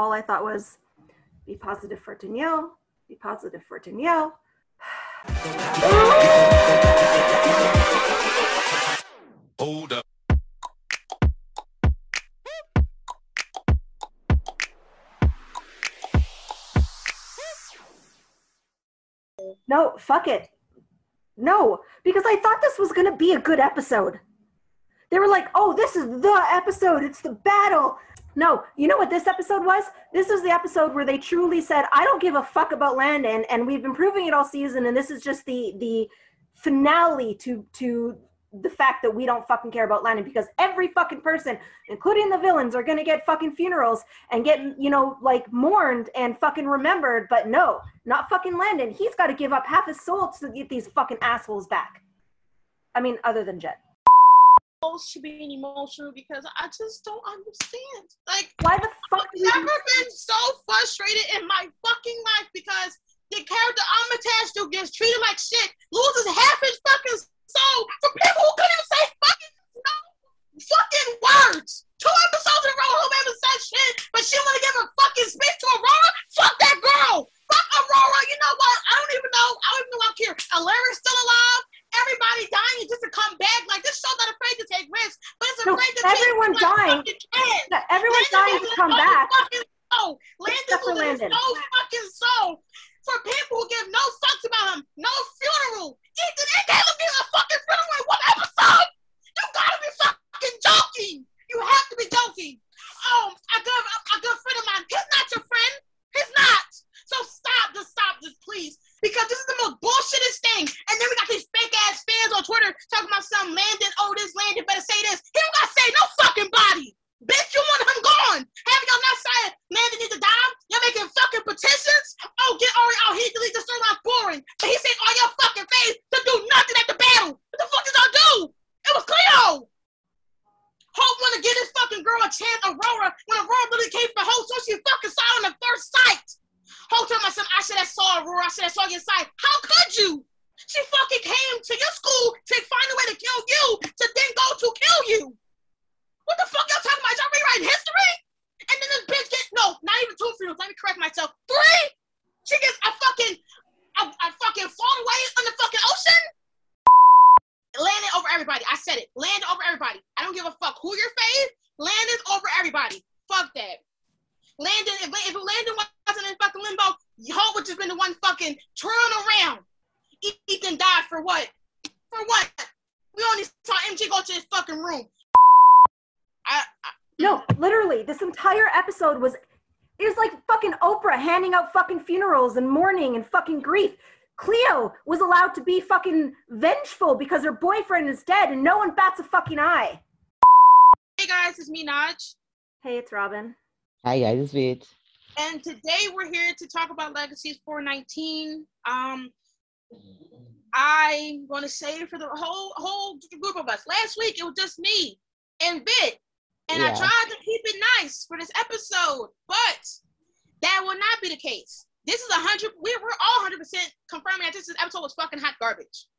all I thought was, be positive for Danielle, be positive for Danielle. Hold up. No, fuck it. No, because I thought this was going to be a good episode. They were like, oh, this is the episode. It's the battle. No, you know what this episode was? This was the episode where they truly said, I don't give a fuck about Landon, and we've been proving it all season, and this is just the the finale to to the fact that we don't fucking care about Landon because every fucking person, including the villains, are gonna get fucking funerals and get, you know, like mourned and fucking remembered. But no, not fucking Landon. He's got to give up half his soul to get these fucking assholes back. I mean, other than Jet. To being emotional because I just don't understand. Like, Why the fuck? I've never been so frustrated in my fucking life because the character I'm attached to gets treated like shit, loses half his fucking soul for people who couldn't even say fucking no fucking words. Two episodes in a row, who haven't said shit, but she want to give a fucking speech to Aurora. Fuck that girl. Fuck Aurora. You know what? I don't even know. I don't even know I'm here. Alaric's still alive. Everybody dying just to come back. Like this show's not afraid to take risks, but it's No, afraid to everyone take dying. Yeah, everyone's dying to come back. Soul. Landon Except Landon. no fucking soul. For people who give no fucks about him, no funeral. Ethan and Caleb give a fucking funeral in one episode. You gotta be fucking joking. You have to be joking. Oh, a good, a good friend of mine. He's not your friend. He's not. So stop. Just stop. Just please. Because this is the most bullshitest thing. And then we got these fake ass fans on Twitter talking about some Landon. Oh, this Landon better say this. He don't gotta say no fucking body. Bitch, you want him gone. Have y'all not said Landon needs to die? You're making fucking petitions? Oh, get Ari out. He delete the storyline boring. But he said on your fucking face to do nothing at the battle. What the fuck did y'all do? It was Cleo. Hope wanna give this fucking girl a chance, Aurora, when Aurora literally came for Hope, so she fucking saw on the first sight. Hope told myself, I should have saw Aurora, I should have saw your sight. How could you? She fucking came to your school to find a way to kill you, to then go to kill you. What the fuck y'all talking about? Y'all rewriting history? And then this bitch get no, not even two funerals. Let me correct myself. Three. She gets a fucking a, a fucking float away in the fucking ocean. Landon over everybody. I said it. Landon over everybody. I don't give a fuck who your fave. Landon over everybody. Fuck that. Landon, if, if Landon wasn't in fucking limbo, Hope would just been the one fucking turn around. Ethan died for what? For what? We only saw MJ go to his fucking room. I, I No, literally, this entire episode was it was like fucking Oprah handing out fucking funerals and mourning and fucking grief. Cleo was allowed to be fucking vengeful because her boyfriend is dead and no one bats a fucking eye. Hey guys, it's me, Naj. Hey, it's Robyn. Hi guys, it's Vit. And today we're here to talk about Legacies 419. Um, I'm going to say it for the whole whole group of us. Last week it was just me and Vit, and I tried to keep it nice for this episode, but that will not be the case. This is a hundred. We're we're all hundred percent confirming that this episode was fucking hot garbage.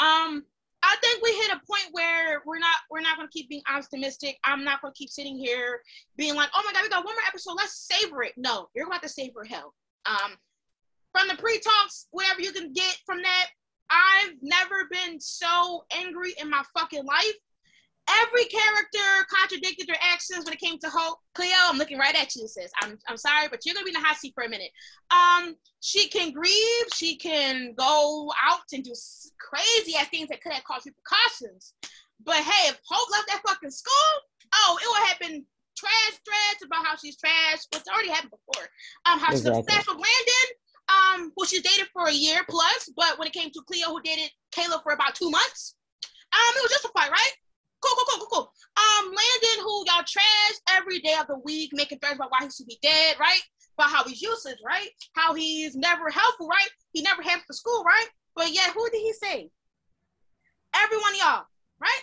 Um, I think we hit a point where we're not we're not gonna keep being optimistic. I'm not gonna keep sitting here being like, oh my god, we got one more episode. Let's savor it. No, you're gonna have to savor hell. Um, from the pre-talks, whatever you can get from that, I've never been so angry in my fucking life. Every character contradicted their actions when it came to Hope. Cleo, I'm looking right at you, sis. I'm, I'm sorry, but you're gonna be in the hot seat for a minute. Um, she can grieve, she can go out and do crazy ass things that could have caused repercussions. But hey, if Hope left that fucking school, oh, it would have been trash threads about how she's trash, which already happened before. Um, how Exactly. she's obsessed with Landon, um, who she's dated for a year plus, but when it came to Cleo, who dated Caleb for about two months, um, it was justified, right? Cool, cool, cool, cool, cool. Um, Landon, who y'all trash every day of the week, making threats about why he should be dead, right? About how he's useless, right? How he's never helpful, right? He never helps the school, right? But yet, who did he save? Every one of y'all, right?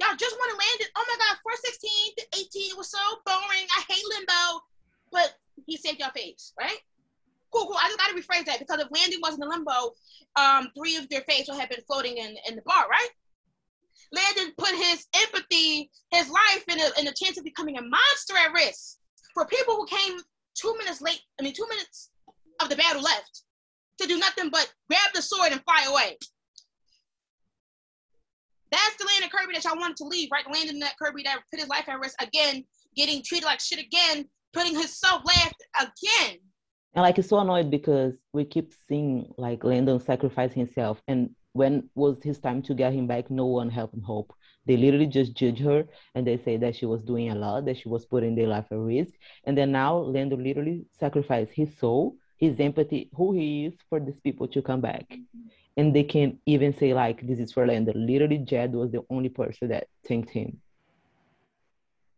Y'all just want to land it. Oh my God, 416 to 18 was so boring. I hate limbo. But he saved your face, right? Cool, cool. I just gotta rephrase that because if Landon wasn't in limbo, um, three of their faces would have been floating in, in the bar, right? Landon put his empathy, his life, and a, and a chance of becoming a monster at risk for people who came two minutes late. I mean, two minutes of the battle left to do nothing but grab the sword and fly away. That's the Landon Kirby that y'all wanted to leave, right? Landon that Kirby that put his life at risk again, getting treated like shit again, putting himself last again. And like it's so annoyed because we keep seeing like Landon sacrifice himself, and when was his time to get him back, no one helped him hope. They literally just judge her and they say that she was doing a lot, that she was putting their life at risk. And then now Lando literally sacrificed his soul, his empathy, who he is for these people to come back. Mm-hmm. And they can't even say like this is for Lando. Literally Jed was the only person that thanked him.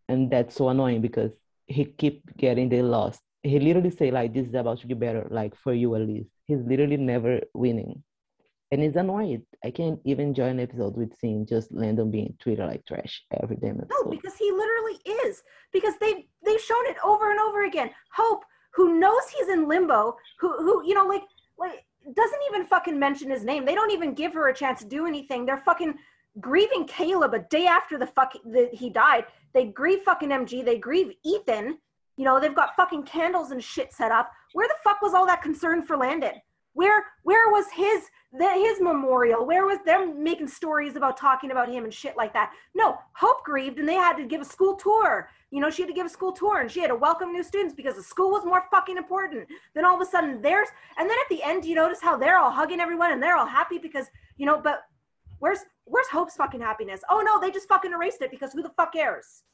And that's so annoying because he keep getting the lost. He literally say like this is about to get better, like for you at least. He's literally never winning and it's annoying. I can't even join an episode with seeing just Landon being treated like trash every damn episode. No, because he literally is. Because they they've shown it over and over again. Hope, who knows he's in limbo, who who you know like like doesn't even fucking mention his name. They don't even give her a chance to do anything. They're fucking grieving Caleb a day after the fuck that he died. They grieve fucking MG. They grieve Ethan. You know they've got fucking candles and shit set up. Where the fuck was all that concern for Landon? Where where was his the, his memorial? Where was them making stories about talking about him and shit like that? No, Hope grieved and they had to give a school tour. You know, she had to give a school tour and she had to welcome new students because the school was more fucking important. Then all of a sudden there's and then at the end you notice how they're all hugging everyone and they're all happy because you know, but where's where's Hope's fucking happiness? Oh no, they just fucking erased it because who the fuck cares?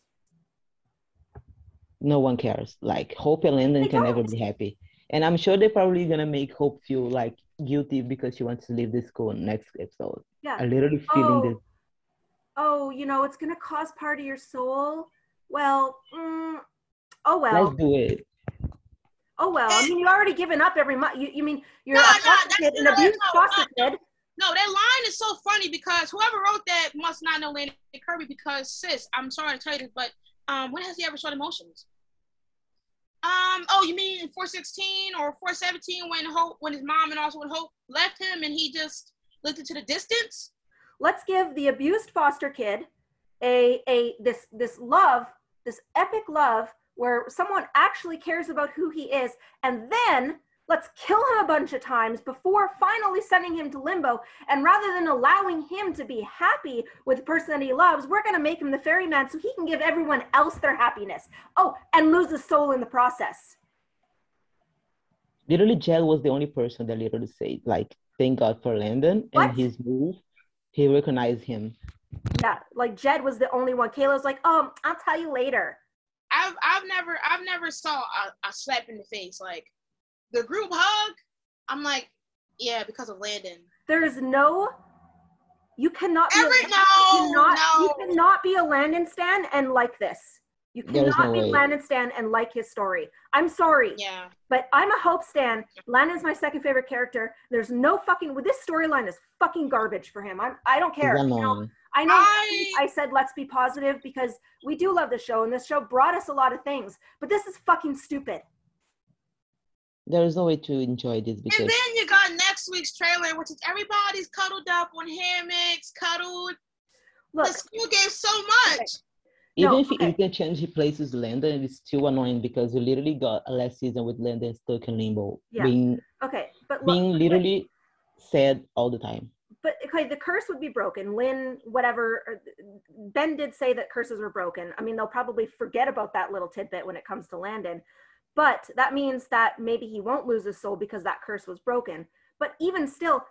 No one cares. Like Hope and Landon They can never be happy. And I'm sure they're probably gonna make Hope feel like guilty because she wants to leave the school next episode. Yeah. I literally feeling Oh. this. Oh, you know, it's gonna cost part of your soul. Well, mm, oh well. Let's do it. Oh well, I mean, you already given up every month. You, you mean you're No, a no, that's- kid, an no, abused no, foster no. kid. No, that line is so funny because whoever wrote that must not know Landon Kirby because sis, I'm sorry to tell you this, but um, when has he ever shown emotions? Um, oh, you mean 416 or 417 when Hope, when his mom and also when Hope left him and he just looked into the distance? Let's give the abused foster kid a a this this love, this epic love where someone actually cares about who he is, and then let's kill him a bunch of times before finally sending him to limbo. And rather than allowing him to be happy with the person that he loves, we're gonna make him the ferryman so he can give everyone else their happiness. Oh, and lose his soul in the process. Literally, Jed was the only person that literally said like, "Thank God for Landon What? and his move." He recognized him. Yeah, like Jed was the only one. Kayla's like, oh, I'll tell you later. I've I've never I've never saw a, a slap in the face like the group hug. I'm like, yeah, because of Landon. There is no, you cannot be, Every a, no, you cannot, no. you cannot be a Landon stan and like this. You cannot no be way. Landon stan and like his story. I'm sorry, Yeah. but I'm a Hope stan. Landon's my second favorite character. There's no fucking, this storyline is fucking garbage for him. I'm, I don't care. He's You know. I know I- I said let's be positive because we do love the show and this show brought us a lot of things, but this is fucking stupid. There is no way to enjoy this because And then you got next week's trailer, which is everybody's cuddled up on hammocks, cuddled. Look, the school gave so much. even No, if okay. can change the places Landon, it's still annoying because we literally got a last season with Landon stuck in limbo, Yeah. being okay, but look, being but- literally sad all the time. but okay, the curse would be broken. Lynn, whatever, Ben did say that curses were broken. I mean, they'll probably forget about that little tidbit when it comes to Landon, but that means that maybe he won't lose his soul because that curse was broken. But even still,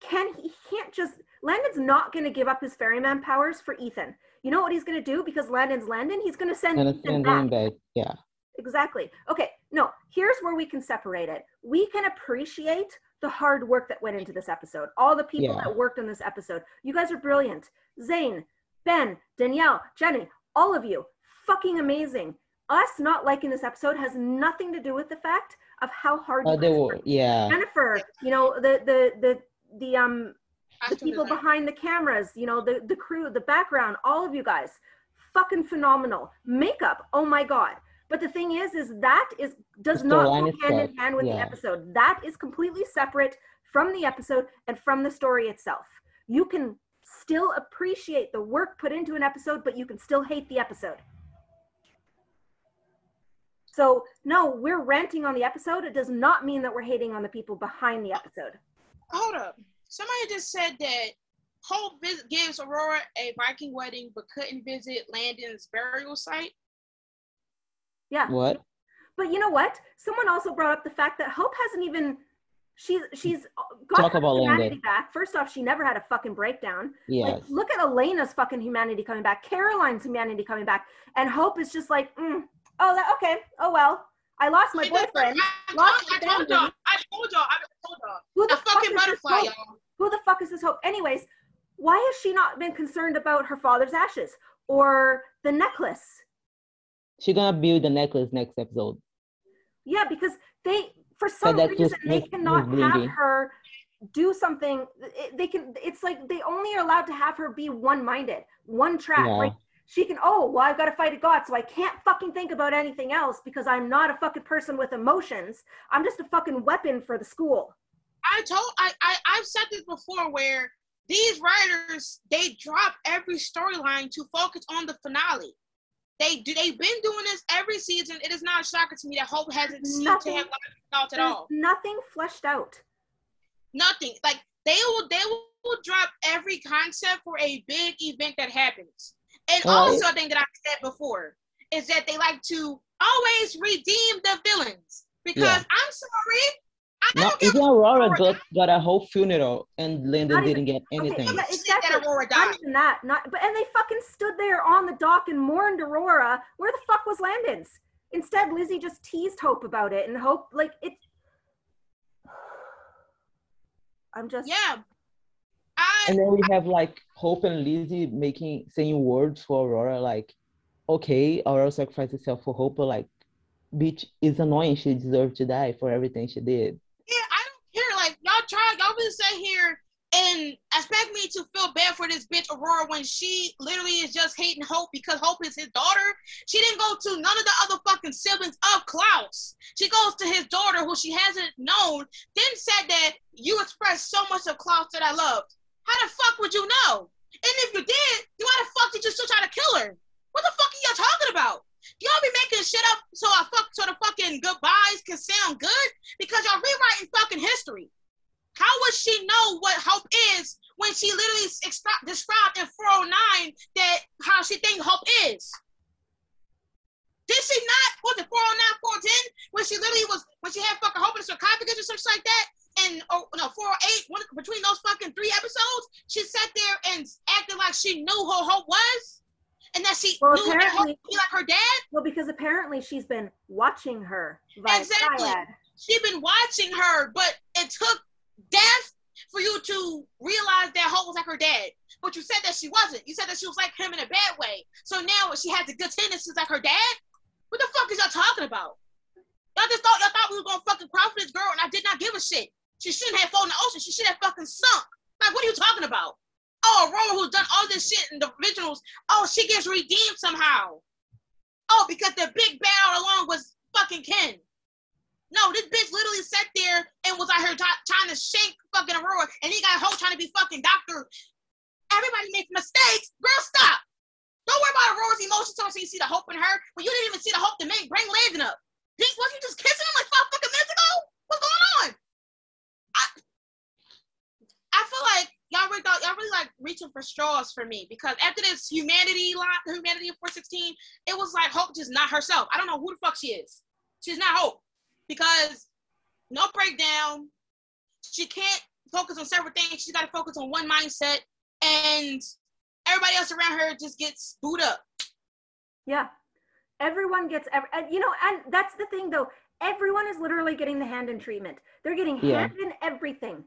can he can't just Landon's not going to give up his ferryman powers for Ethan. You know what he's going to do because Landon's Landon. He's going to send Ethan send back. Yeah. Exactly. Okay. No, here's where we can separate it. We can appreciate the hard work that went into this episode. All the people Yeah. that worked on this episode. You guys are brilliant. Zane, Ben, Danielle, Jenny, all of you, fucking amazing. Us not liking this episode has nothing to do with the fact of how hard you they were. Yeah. Jennifer, you know, the the the the um the people behind the cameras, you know, the, the crew, the background, all of you guys, fucking phenomenal. Makeup, oh my God. But the thing is, is that is does The not go hand in hand with the episode. That is completely separate from the episode and from the story itself. You can still appreciate the work put into an episode, but you can still hate the episode. So no, we're ranting on the episode. It does not mean that we're hating on the people behind the episode. Hold up. Somebody just said that Hope vis- gives Aurora a Viking wedding but couldn't visit Landon's burial site. Yeah. What? But you know what? Someone also brought up the fact that Hope hasn't even she's she's got Talk her about humanity Landon. back. First off, she never had a fucking breakdown. Yes. Like, look at Elena's fucking humanity coming back, Caroline's humanity coming back, and Hope is just like, mm, oh, that, okay, oh well, I lost my boyfriend. I, lost told, I told y'all. I told y'all. I told y'all. Who the A fuck fucking is this butterfly, y'all. Who the fuck is this Hope? Anyways, why has she not been concerned about her father's ashes or the necklace? She's gonna build the necklace next episode. Yeah, because they, for some that's reason, just they mis- cannot have her do something. It, they can. It's like they only are allowed to have her be one-minded, one track. Yeah. Like she can. Oh, well, I've got to fight a god, so I can't fucking think about anything else because I'm not a fucking person with emotions. I'm just a fucking weapon for the school. I told I, I I've said this before where these writers they drop every storyline to focus on the finale. They do they've been doing this every season. It is not shocking to me that Hope hasn't seemed to Nothing- have thoughts at all. nothing fleshed out. Nothing. Like they will they will drop every concept for a big event that happens. And also a thing that I said before is that they like to always redeem the villains. Because Yeah. I'm sorry, I No, don't give even Aurora Aurora got, got a whole funeral and Landon Not even- didn't get anything. Okay, but shit that exactly. Aurora Not died. even that. Not. But and they fucking stood there on the dock and mourned Aurora. Where the fuck was Landon's? Instead, Lizzie just teased Hope about it, and Hope like it. I'm just. Yeah. And then we have like Hope and Lizzie making saying words for Aurora, like, okay, Aurora sacrificed herself for Hope, but like, bitch, is annoying. She deserved to die for everything she did. yeah, I don't care. Like y'all try, y'all really sit here and expect me to feel bad for this bitch Aurora when she literally is just hating Hope because Hope is his daughter. She didn't go to none of the other fucking siblings of Klaus. She goes to his daughter, who she hasn't known. Then said that you expressed so much of Klaus that I loved. How the fuck would you know? And if you did, then why the fuck did you still try to kill her? What the fuck are y'all talking about? Y'all be making shit up so I fuck so the fucking goodbyes can sound good because y'all rewriting fucking history. How would she know what hope is when she literally described in 409 that how she think hope is? Did she not? Was it 409, 410? When she literally was, when she had fucking hope in the sarcophagus or something like that? And, oh, no, 408, one, between those fucking three episodes, she sat there and acted like she knew who hope was? And that she Well, knew that hope would be like her dad? Well, because apparently she's been watching her Exactly. Triad. She'd been watching her, but it took death for you to realize that Hope was like her dad. But you said that she wasn't. You said that she was like him in a bad way. So now she has the good tendencies like her dad. What the fuck is y'all talking about? Y'all just thought y'all thought we were gonna fucking cry for this girl, and I did not give a shit. She shouldn't have fallen in the ocean. She should have fucking sunk. Like, what are you talking about? Oh, Aurora, who's done all this shit in the originals. Oh, she gets redeemed somehow. Oh, because the big bad all along was fucking Ken. No, this bitch literally sat there and was out here t- trying to shank fucking Aurora, and he got a hoe trying to be fucking doctor. Everybody makes mistakes. Girl, stop. Don't worry about Aurora's emotions until you see the hope in her. When you didn't even see the hope to make bring Landon up. Pink, was you just kissing him like five fucking minutes ago? What's going on? I I feel like y'all really thought y'all really like reaching for straws for me because after this humanity line, humanity of 416, it was like Hope just not herself. I don't know who the fuck she is. She's not Hope because no breakdown. She can't focus on several things. She's got to focus on one mindset, and everybody else around her just gets booed up. Yeah. Everyone gets, every, and, you know, and that's the thing though. Everyone is literally getting the hand in treatment. They're getting Yeah. hand in everything.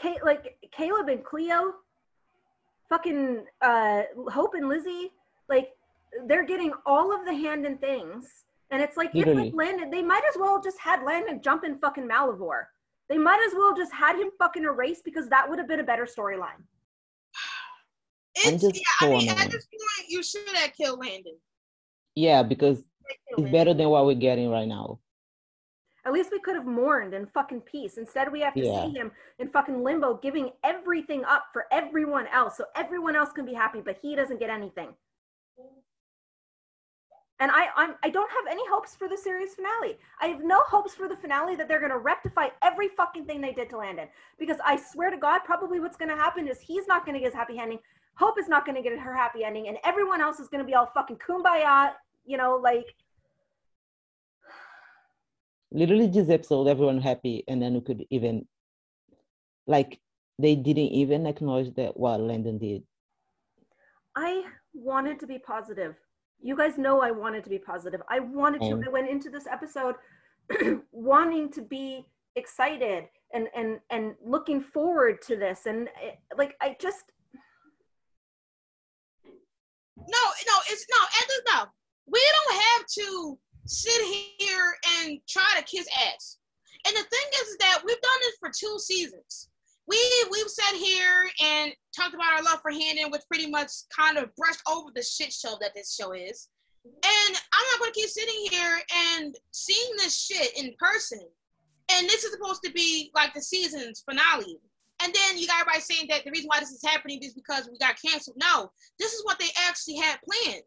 Kate, like Caleb and Cleo, fucking uh, Hope and Lizzie, like they're getting all of the hand in things. And it's like, Literally. it's like Landon, they might as well just had Landon jump in fucking Malivore. They might as well just had him fucking erased because that would have been a better storyline. It's just yeah. I so mean, annoyed. at this point, you should have killed Landon. Yeah, because it's better than what we're getting right now. At least we could have mourned in fucking peace. Instead, we have to Yeah. see him in fucking limbo, giving everything up for everyone else, so everyone else can be happy, but he doesn't get anything. And I I'm, I don't have any hopes for the series finale. I have no hopes for the finale that they're going to rectify every fucking thing they did to Landon. Because I swear to God, probably what's going to happen is he's not going to get his happy ending. Hope is not going to get her happy ending, and everyone else is going to be all fucking kumbaya. You know, like literally this episode everyone happy and then we could even like they didn't even acknowledge that what landon did I wanted to be positive. You guys know I wanted to be positive. I wanted to. I went into this episode wanting to be excited and and and looking forward to this. And it, like I just No, no, it's no, and no. We don't have to sit here and try to kiss ass. And the thing is that we've done this for two seasons. We we've sat here and talked about our love for Handon, which pretty much kind of brushed over the shit show that this show is. And I'm not gonna keep sitting here and seeing this shit in person. And this is supposed to be like the season's finale. And then you got everybody saying that the reason why this is happening is because we got canceled. No, this is what they actually had planned.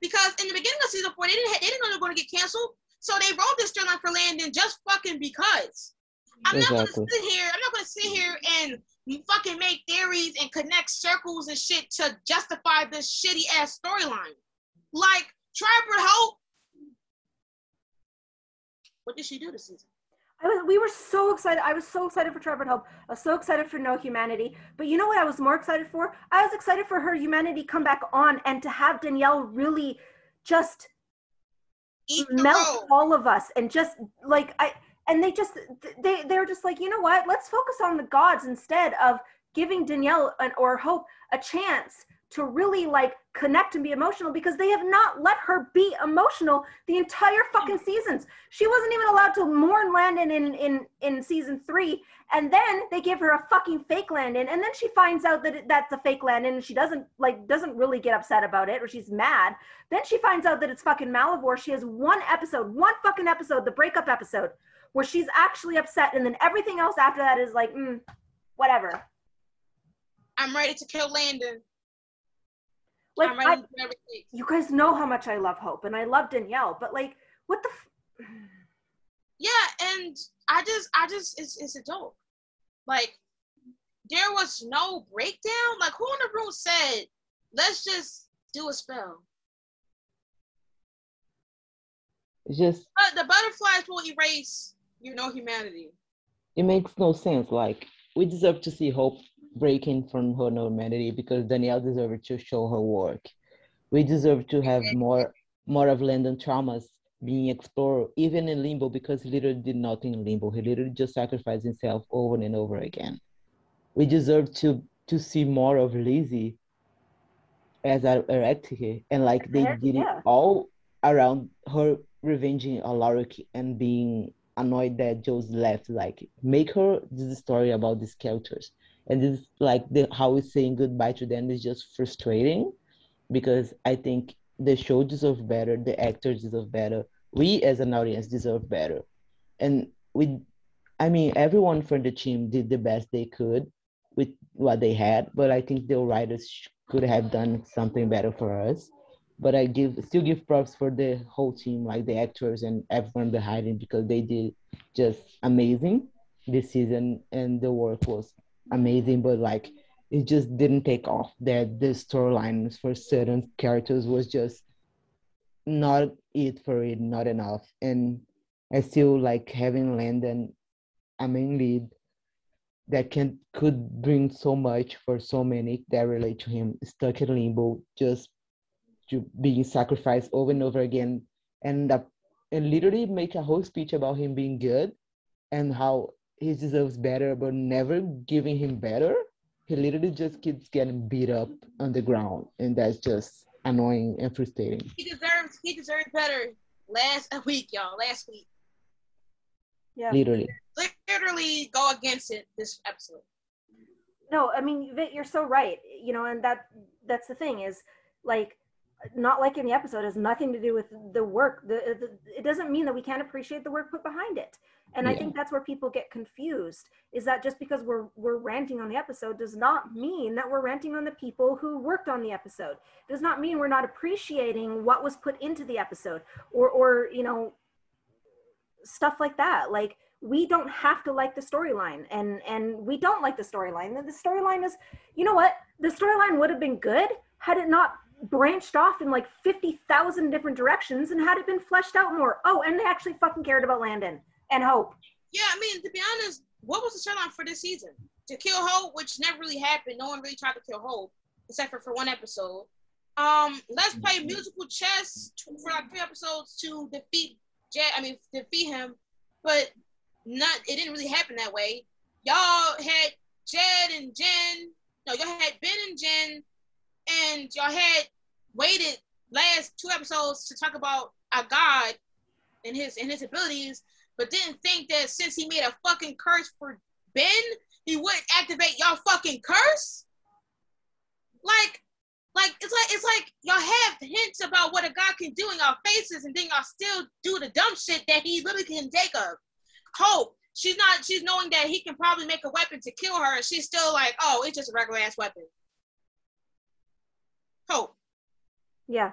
Because in the beginning of season four, they didn't they didn't know they were going to get canceled, so they wrote this storyline for Landon just fucking because. I'm not going to sit here. I'm not going to sit here and fucking make theories and connect circles and shit to justify this shitty ass storyline. Like Tribrid Hope. What did she do this season? I was, we were so excited. I was so excited for Trevor and Hope. I was so excited for No Humanity. But you know what I was more excited for? I was excited for her humanity come back on and to have Danielle really just Eat the melt road. all of us and just like I and they just they they're just like you know what? Let's focus on the gods instead of giving Danielle an, or Hope a chance to really like connect and be emotional because they have not let her be emotional the entire fucking seasons. She wasn't even allowed to mourn Landon in in in season 3 and then they give her a fucking fake Landon and then she finds out that that's a fake Landon and she doesn't like doesn't really get upset about it or she's mad. Then she finds out that it's fucking Malivore. She has one episode, one fucking episode, the breakup episode where she's actually upset and then everything else after that is like mm, whatever. I'm ready to kill Landon. Like I'm I, ready to do everything. you guys know how much I love Hope and I love Danielle, but like, what the? F- Yeah, and I just, I just, it's, it's a joke. Like, there was no breakdown. Like, who in the room said, let's just do a spell? it's just But the butterflies will erase you know, humanity. it makes no sense like we deserve to see hope breaking from her normality because danielle deserved to show her work. We deserve to have more more of landon traumas being explored even in limbo because he literally did nothing in limbo. He literally just sacrificed himself over and over again. We deserve to to see more of lizzie as a a and like they did yeah. it all around her revenging alaric and being annoyed that Joe's left. Like, make her this story about these characters, and this like the how we're saying goodbye to them is just frustrating, because I think the show deserves better, the actors deserve better, we as an audience deserve better, and we, I mean, everyone from the team did the best they could with what they had, but I think the writers could have done something better for us. But I give still give props for the whole team, like the actors and everyone behind it, because they did just amazing this season, and the work was amazing. But like, it just didn't take off. That the storylines for certain characters was just not it for it, not enough. And I still like having Landon, a main lead that can could bring so much for so many that relate to him stuck in limbo just to being sacrificed over and over again and uh, and literally make a whole speech about him being good and how he deserves better but never giving him better he literally just keeps getting beat up on the ground and that's just annoying and frustrating He deserves, he deserved better last week, y'all. Last week. yeah. literally Literally go against it this episode. no i mean Vit, you're so right you know and that that's the thing is like not liking the episode has nothing to do with the work. The, the, it doesn't mean that we can't appreciate the work put behind it. And I think that's where people get confused. Is that just because we're we're ranting on the episode does not mean that we're ranting on the people who worked on the episode. Does not mean we're not appreciating what was put into the episode or or you know stuff like that. Like we don't have to like the storyline and and we don't like the storyline. The the storyline is you know what? The storyline would have been good had it not branched off in like 50,000 different directions and had it been fleshed out more. Oh, and they actually fucking cared about Landon and Hope. Yeah, I mean, to be honest, what was the storyline for this season? To kill Hope, which never really happened. No one really tried to kill Hope, except for for one episode. Um, let's play musical chess to, for like three episodes to defeat Jed. I mean, defeat him, but not. It didn't really happen that way. Y'all had Jed and Jen. No, y'all had Ben and Jen, and y'all had waited last two episodes to talk about a god and his and his abilities but didn't think that since he made a fucking curse for Ben, he wouldn't activate y'all fucking curse. Like, like it's like it's like y'all have hints about what a god can do in y'all faces, and then y'all still do the dumb shit that he literally can take of. Hope she's not. She's knowing that he can probably make a weapon to kill her, and she's still like, oh, it's just a regular ass weapon. Hope. Yeah.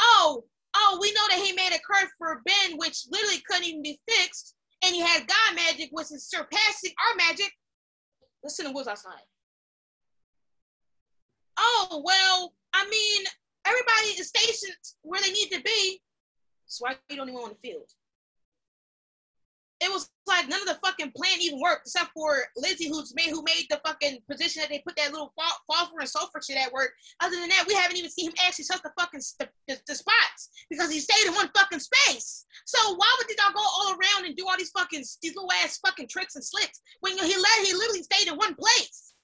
oh, oh, we know that he made a curse for Ben, which literally couldn't even be fixed, and he had God magic, which is surpassing our magic. Listen to what's outside. Oh, well, I mean, everybody is stationed where they need to be. That's why you don't even want the field. It was like none of the fucking plan even worked, except for Lizzie, who's made who made the fucking position that they put that little phosphor and sulfur shit at work. Other than that, we haven't even seen him actually touch the fucking st- the, the spots because he stayed in one fucking space. So why would y'all go all around and do all these fucking these little ass fucking tricks and slicks when he let he literally stayed in one place?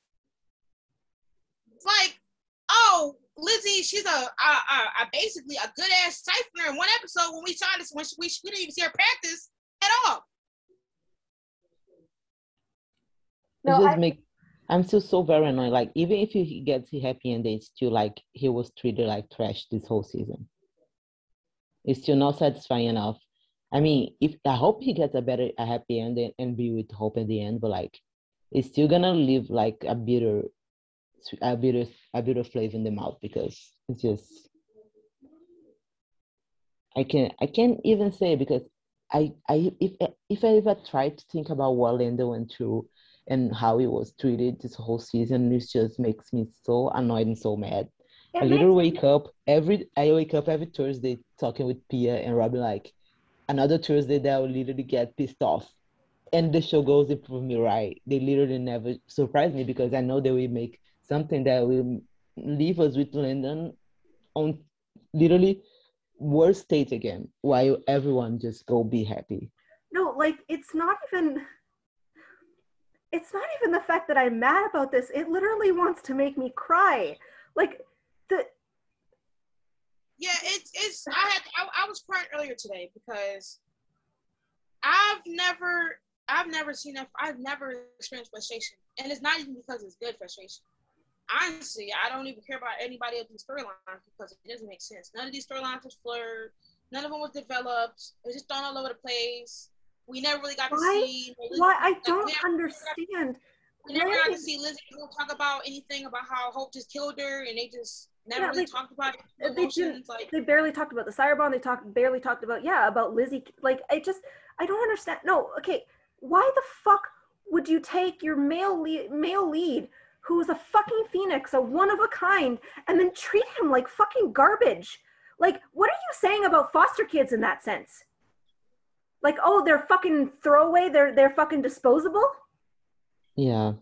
It's like, oh, Lizzie, she's a, a, a, a basically a good ass siphoner in one episode when we saw this when she, we, we didn't even see her practice at all. It No, just I- make I'm still so very annoyed. Like even if he gets a happy ending, it's still like he was treated like trash this whole season. It's still not satisfying enough. I mean, if I hope he gets a better a happy ending and be with hope at the end, but like it's still gonna leave like a bitter a bitter a bitter flavor in the mouth because it's just I can't I can't even say because I I if if I ever try to think about what Landon went through and how he was treated this whole season, it just makes me so annoyed and so mad. It I literally wake up every I wake up every Thursday talking with Pia and Robyn like another Thursday that I will literally get pissed off. And the show goes and prove me right. They literally never surprise me because I know they will make something that will leave us with Landon on literally worst state again while everyone just go be happy. no like it's not even it's not even the fact that i'm mad about this it literally wants to make me cry like the Yeah, it's it's. I had I, I was crying earlier today because I've never I've never seen that. I've never experienced frustration, and it's not even because it's good frustration. Honestly, I don't even care about anybody else's storylines because it doesn't make sense. None of these storylines was flirted. None of them was developed. It was just thrown all over the place. We never really got to Why- see. why? I like, don't understand. We never got to see Lizzie talk about anything about how Hope just killed her, and they just never Yeah, really like, talked about it. they Emotions, like they barely talked about the bond they talked barely talked about yeah about lizzie like i just i don't understand no okay why the fuck would you take your male lead, male lead who's a fucking phoenix a one of a kind and then treat him like fucking garbage? Like what are you saying about foster kids in that sense like oh they're fucking throwaway they're they're fucking disposable Yeah.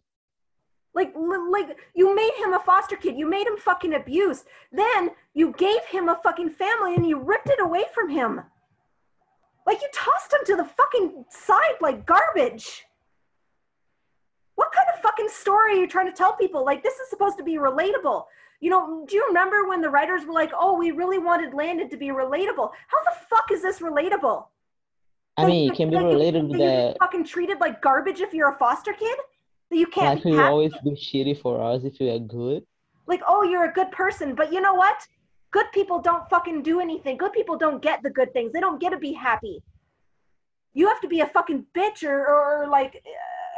like, like you made him a foster kid. You made him fucking abused. Then you gave him a fucking family and you ripped it away from him. Like you tossed him to the fucking side like garbage. What kind of fucking story are you trying to tell people? Like this is supposed to be relatable. You know, do you remember when the writers were like, "Oh, we really wanted Landon to be relatable." How the fuck is this relatable? I mean, you- it can be related you that fucking treated like garbage if you're a foster kid. That you can't life will always be shitty for us if you are good. like, oh, you're a good person, but you know what? Good people don't fucking do anything. Good people don't get the good things. They don't get to be happy. You have to be a fucking bitch or, or like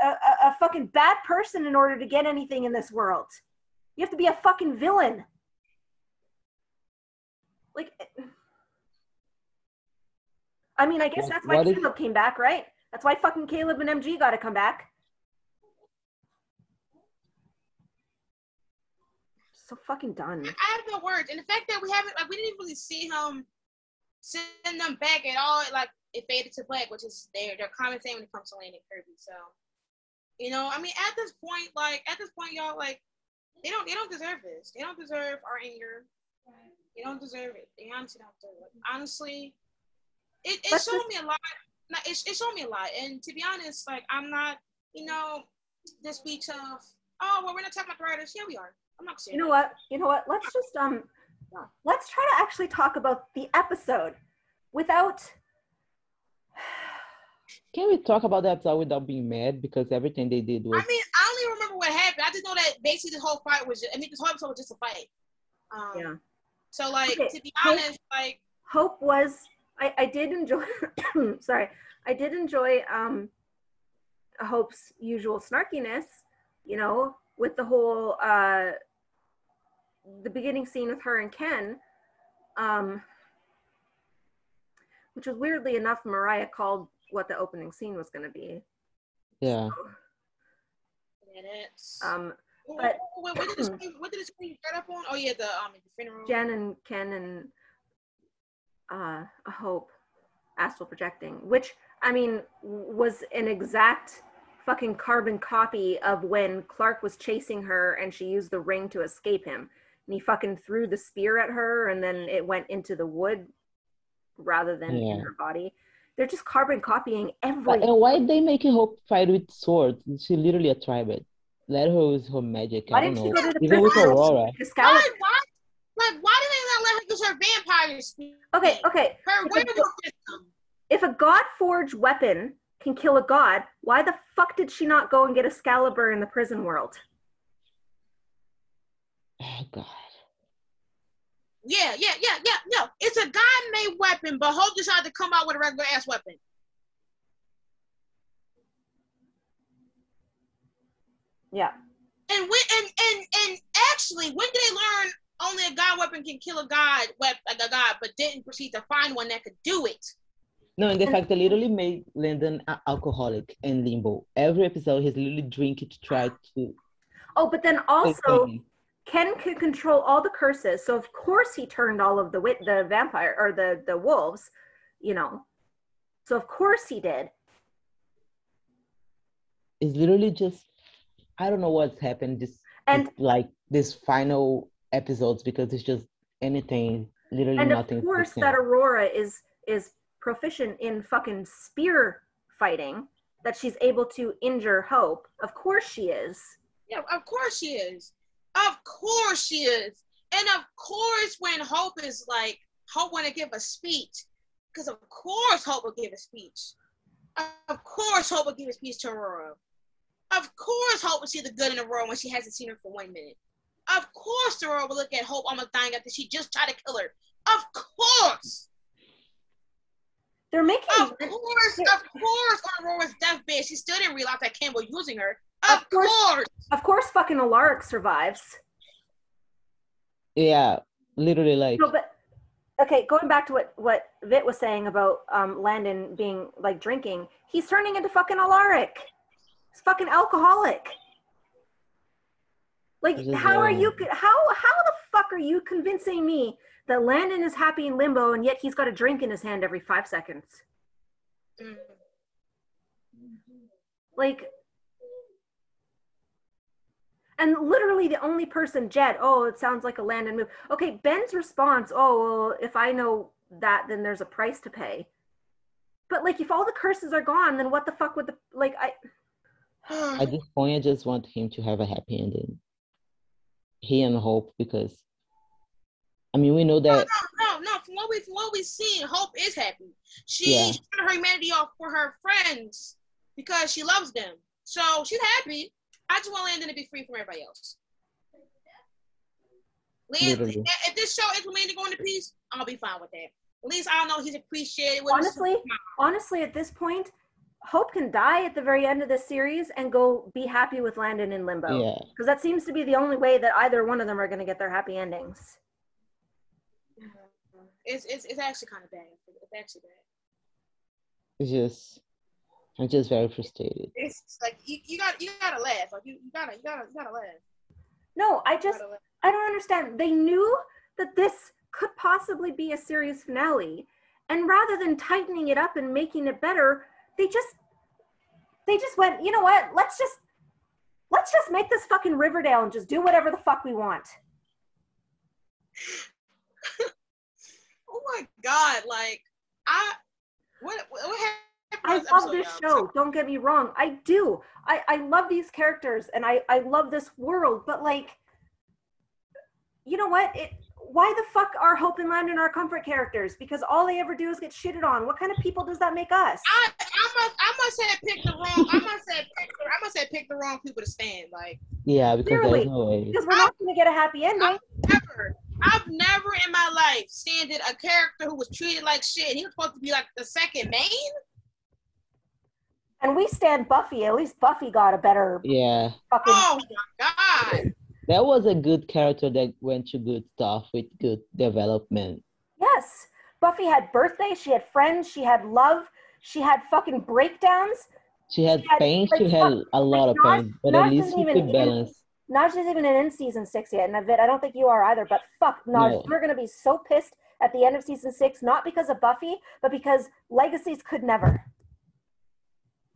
a, a, a fucking bad person in order to get anything in this world. You have to be a fucking villain. Like, I mean, I guess that's why what is- Caleb came back, right? That's why fucking Caleb and MG got to come back. So fucking done. I have no words, and the fact that we haven't, like, we didn't even really see him send them back at all. Like, it faded to black, which is their their common thing when it comes to Landon Kirby. So, you know, I mean, at this point, like, at this point, y'all, like, they don't, they don't deserve this. They don't deserve our anger. They don't deserve it. They honestly don't deserve it. Honestly, it, it showed just- me a lot. No, it, it showed me a lot. And to be honest, like, I'm not, you know, this speech of, oh, well, we're not talking about writers. Yeah, we are. I'm not saying You know what? You know what? Let's just um let's try to actually talk about the episode without Can we talk about that without being mad? Because everything they did was I mean, I don't even remember what happened. I just know that basically this whole fight was. Just, I mean, this whole episode was just a fight. Um, Yeah. So like, Okay, to be Hope- honest, like, Hope was I, I did enjoy sorry. I did enjoy um Hope's usual snarkiness, you know, with the whole uh the beginning scene with her and Ken. Um which was weirdly enough Mariah called what the opening scene was gonna be. yeah. minutes. Um what, but- what, what did this screen, what did this screen start up on? Oh yeah, the um the funeral. Jen and Ken and uh, a Hope astral projecting, which I mean was an exact fucking carbon copy of when Clarke was chasing her and she used the ring to escape him. And he fucking threw the spear at her and then it went into the wood rather than in her body. They're just carbon copying But, everything. and why did they making Hope fight with swords? She literally a tribrid. Let her use her magic. Why I don't didn't she go to the Even with prison? Aurora. Like, Why? Excalibur- Why? Like, why did they not let her use her vampire speed? Okay, okay. Her If a system. if a god forged weapon can kill a god, why the fuck did she not go and get Excalibur in the prison world? Oh God. Yeah, yeah, yeah, yeah. No, it's a god-made weapon, but Hope decided to come out with a regular ass weapon. Yeah. And when and and and actually, when did they learn only a god weapon can kill a god wep like a god, but didn't proceed to find one that could do it? No, and the fact they literally made Landon an alcoholic in limbo. Every episode, he's literally drinking to try to. Oh, but then also Ken could control all the curses, so of course he turned all of the wit the vampire or the the wolves, you know. So of course he did. it's literally just. I don't know what's happened. This And like this final episodes because it's just anything, literally and nothing. of course that Aurora is is proficient in fucking spear fighting that she's able to injure Hope. Of course she is. Yeah, of course she is. Of course she is. And of course, when Hope is like, Hope want to give a speech, because of course Hope will give a speech. Of course Hope will give a speech to Aurora. Of course Hope will see the good in Aurora when she hasn't seen her for one minute. Of course Aurora will look at Hope almost dying after she just tried to kill her. Of course. They're making Of course. Of course on Aurora's deathbed, she still didn't realize that Campbell was using her. Of, Of course. course. of course fucking Alaric survives. Yeah, literally like. No, but okay, going back to what what Vit was saying about um Landon being like drinking, he's turning into fucking Alaric. He's fucking alcoholic. Like, how are you? um, How how the fuck are you convincing me that Landon is happy in limbo and yet he's got a drink in his hand every five seconds? Mm. Like, and literally the only person, Jed, oh, it sounds like a Landon move. Okay, Ben's response, oh, well, if I know that, then there's a price to pay. But like, if all the curses are gone, then what the fuck would the like? I At this point, I just want him to have a happy ending. He and Hope, because I mean, we know that no, no. no, From what we from what we've seen, Hope is happy. She Yeah. she turned her humanity off for her friends because she loves them. So she's happy. I just want Landon to be free from everybody else. Liam, Literally. if this show is Landon going to peace, I'll be fine with that. At least I know he's appreciated. honestly, honestly, at this point, Hope can die at the very end of this series and go be happy with Landon in Limbo. Yeah. Because that seems to be the only way that either one of them are going to get their happy endings. Mm-hmm. it's, it's it's actually kind of bad. It's actually bad. It's just, I'm just very frustrated. It's like you, you got you gotta laugh. Like you, you gotta you gotta you gotta laugh. No, I just. I don't understand. They knew that this could possibly be a series finale, and rather than tightening it up and making it better, they just they just went, you know what? Let's just let's just make this fucking Riverdale and just do whatever the fuck we want. Oh my god! Like I what what happened? I love this y'all? show. Don't get me wrong. I do. I, I love these characters and I, I love this world, but like you know what? It why the fuck are Hope and Landon our comfort characters? Because all they ever do is get shitted on. What kind of people does that make us? I, I must I must have picked the wrong I must have picked I must have picked the wrong people to stand. Like Yeah, because Clearly. there's no way. Because we're not gonna get a happy ending. never I've never in my life standed a character who was treated like shit. He was supposed to be like the second main. And we stand Buffy. At least Buffy got a better Yeah, fucking Oh my god! That was a good character that went to good stuff with good development. Yes. Buffy had birthdays, she had friends, she had love, she had fucking breakdowns. She had Yeah, pain. like, She had a lot of Naj- pain, but Naj at least she even could in- balance. Naj isn't even in season six yet, and Navid, I don't think you are either. But fuck, Naj, No. we're gonna be so pissed at the end of season six, not because of Buffy, but because legacies could never.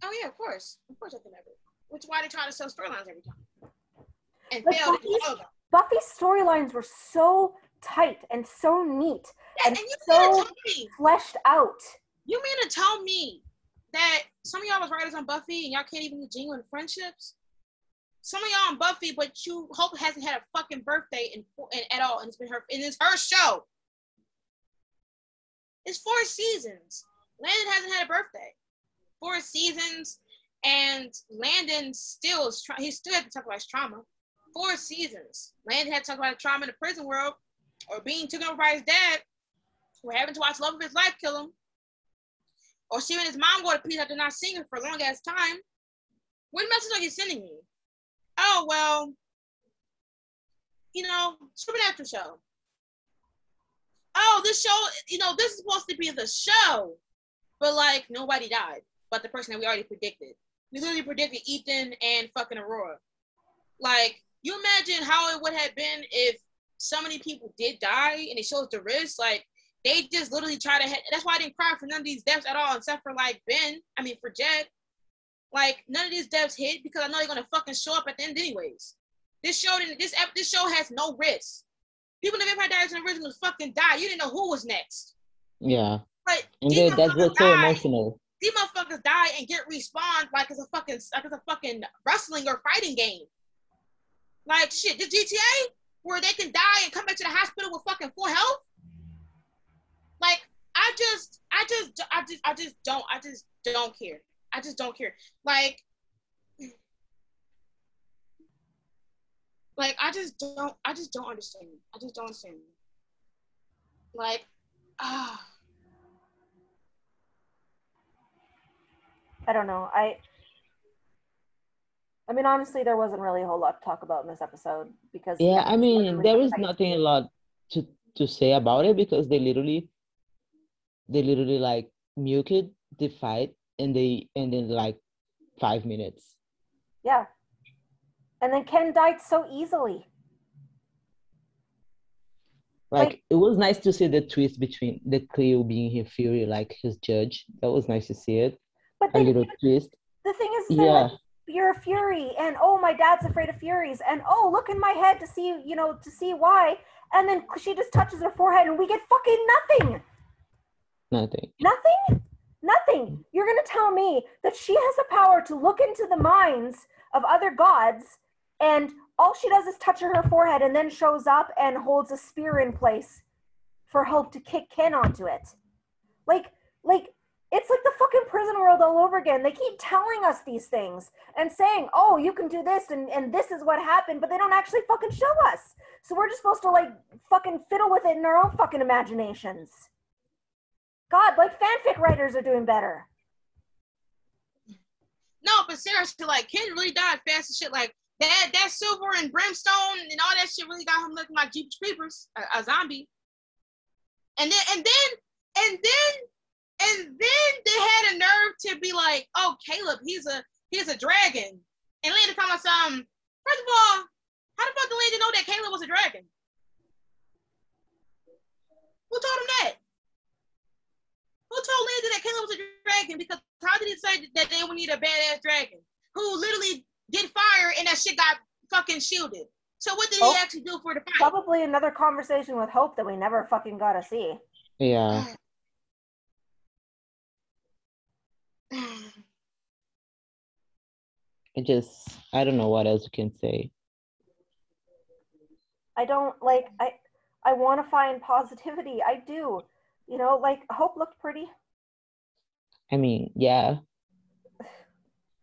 Oh yeah, of course, of course I can never. Which is why they try to sell storylines every time. And But fail to do Buffy's- all of them. Buffy's storylines were so tight and so neat, and and you so- mean to tell me, fleshed out. you mean to tell me that some of y'all was writers on Buffy and y'all can't even do genuine friendships? Some of y'all on Buffy, but you Hope hasn't had a fucking birthday in, in at all, and it's been her and it's her show. It's four seasons. Landon hasn't had a birthday. Four seasons, and Landon still is try- he still had to talk about his trauma. Four seasons. Land had to talk about his trauma in the prison world, or being taken over by his dad, or having to watch love of his life kill him, or seeing his mom go to peace after not seeing her for a long ass time. What message are you sending me? Oh well, you know, supernatural show. Oh, this show, you know, this is supposed to be the show, but like nobody died, but the person that we already predicted. We literally predicted Ethan and fucking Aurora. Like, you imagine how it would have been if so many people did die and it shows the risk. Like, they just literally try to. Ha- That's why I didn't cry for none of these deaths at all, except for like Ben. I mean, for Jed. Like, none of these deaths hit because I know they're gonna fucking show up at the end anyways. This show didn't. This this show has no risk. People in the Vampire Diaries original fucking died. You didn't know who was next. Yeah, But and that, that's what's so emotional. These motherfuckers die and get respawned like it's a fucking like it's a fucking wrestling or fighting game. Like shit, the GTA where they can die and come back to the hospital with fucking full health. Like I just, I just, I just, I just don't, I just don't care. I just don't care. Like, like I just don't, I just don't understand. I just don't understand. Like, ah. I don't know. I I mean honestly there wasn't really a whole lot to talk about in this episode because Yeah, I mean, there is nothing a lot to to say about it because they literally, they literally like muted the fight and they and in like five minutes. Yeah. And then Ken died so easily. Like Like- it was nice to see the twist between the Cleo being his Fury, like his judge. That was nice to see it. But A little twist. the thing is, Yeah. like, you're a fury, and oh, my dad's afraid of furies, and oh, look in my head to see, you know, to see why. And then she just touches her forehead, and we get fucking nothing. Nothing. Nothing? Nothing. You're going to tell me that she has the power to look into the minds of other gods and all she does is touch her forehead and then shows up and holds a spear in place for Hope to kick Ken onto it. Like, like, it's like the fucking prison world all over again. They keep telling us these things and saying, "Oh, you can do this and and this is what happened," but they don't actually fucking show us. So we're just supposed to like fucking fiddle with it in our own fucking imaginations. God, like fanfic writers are doing better. No, but seriously, like kid really died fast and shit. Like that, that silver and brimstone and all that shit really got him looking like Jeepers Creepers, a, a zombie. And then, and then, and then, and then they had a nerve to be like, "Oh, Caleb, he's a he's a dragon." And later come us, um, first of all, how the fuck did Landon know that Caleb was a dragon? Who told him that? Who told Landon that Caleb was a dragon? Because how did he say that they would need a badass dragon who literally did fire and that shit got fucking shielded? So what did Oh. he actually do for the fight? Probably another conversation with Hope that we never fucking got to see. Yeah. I just I don't know what else you can say. I don't like I I want to find positivity. I do. You know, like Hope looked pretty. I mean, yeah.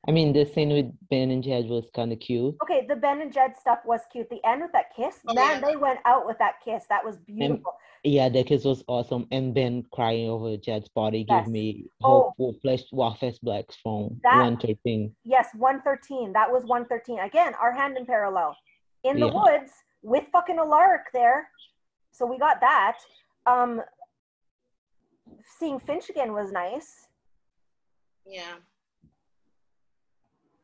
I mean, the scene with Ben and Jed was kind of cute. Okay, the Ben and Jed stuff was cute. The end with that kiss, Oh, man, yeah. they went out with that kiss. That was beautiful. Yeah, the kiss was awesome, and Ben crying over Jed's body Yes. gave me Oh. hope for Flash Warfest Blacks from That- one thirteen. Yes, 113. That was 113. Again, our Handon parallel. In the Yeah. woods with fucking Alaric there. So we got that. Um seeing Finch again was nice. Yeah.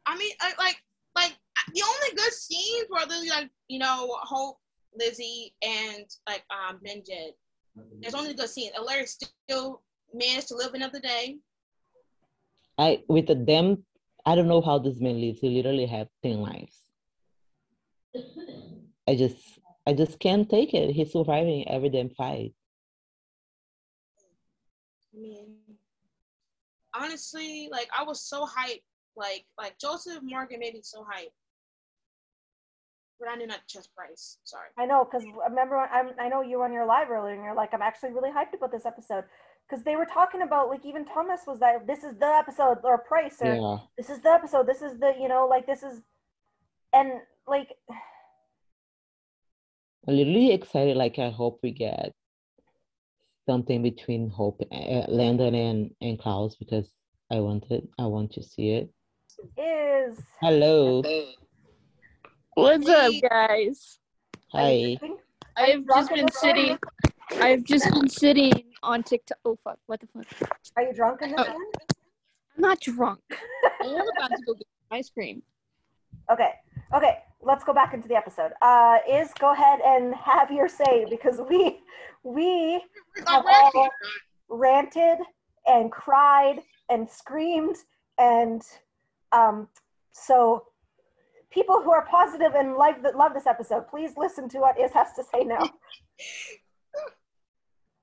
I mean, like, like the only good scenes were really like, you know, Hope, Lizzie, and like um Ben Jed. There's only good scenes. Alaric still managed to live another day. I with the them, I don't know how this man lives. He literally have ten lives. I just I just can't take it. He's surviving every damn fight. I mean, honestly, like I was so hyped. Like, like Joseph Morgan made me so hyped. But I did not trust Bryce. Sorry. I know, because remember, I'm, I know you were on your live earlier, and you're like, I'm actually really hyped about this episode. Because they were talking about, like, even Thomas was like, this is the episode, or Price, or Yeah. this is the episode, this is the, you know, like, this is, and, like, I'm literally excited. Like I hope we get something between Hope, uh, Landon, and and Klaus because I want it. I want to see it. Is. Hello. What's up, guys? Hi. I've just been this one? sitting. I've just been sitting on TikTok. Oh fuck! What the fuck? Are you drunk in this Oh. one? I'm not drunk. I'm about to go get ice cream. Okay. Okay. Let's go back into the episode. Uh, is go ahead and have your say because we we have all ranted and cried and screamed and um, so people who are positive and like that love this episode, please listen to what Iz has to say now.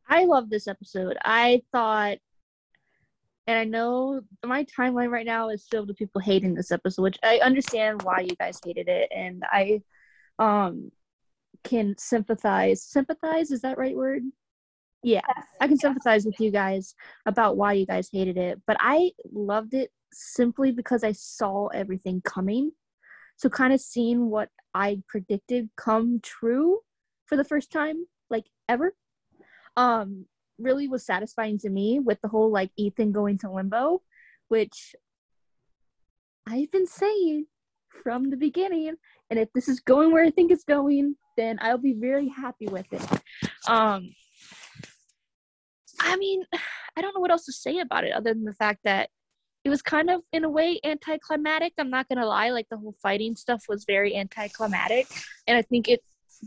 I love this episode. I thought, and I know my timeline right now is filled with people hating this episode, which I understand why you guys hated it, and I um can sympathize. Sympathize is that right word? Yeah. I can sympathize with you guys about why you guys hated it, but I loved it simply because I saw everything coming. So kind of seeing what I predicted come true for the first time like ever um really was satisfying to me with the whole like Ethan going to limbo, which I've been saying from the beginning and if this is going where I think it's going, then I'll be very happy with it. Um I mean, I don't know what else to say about it other than the fact that it was kind of in a way anticlimactic. I'm not gonna lie, like the whole fighting stuff was very anticlimactic, and I think it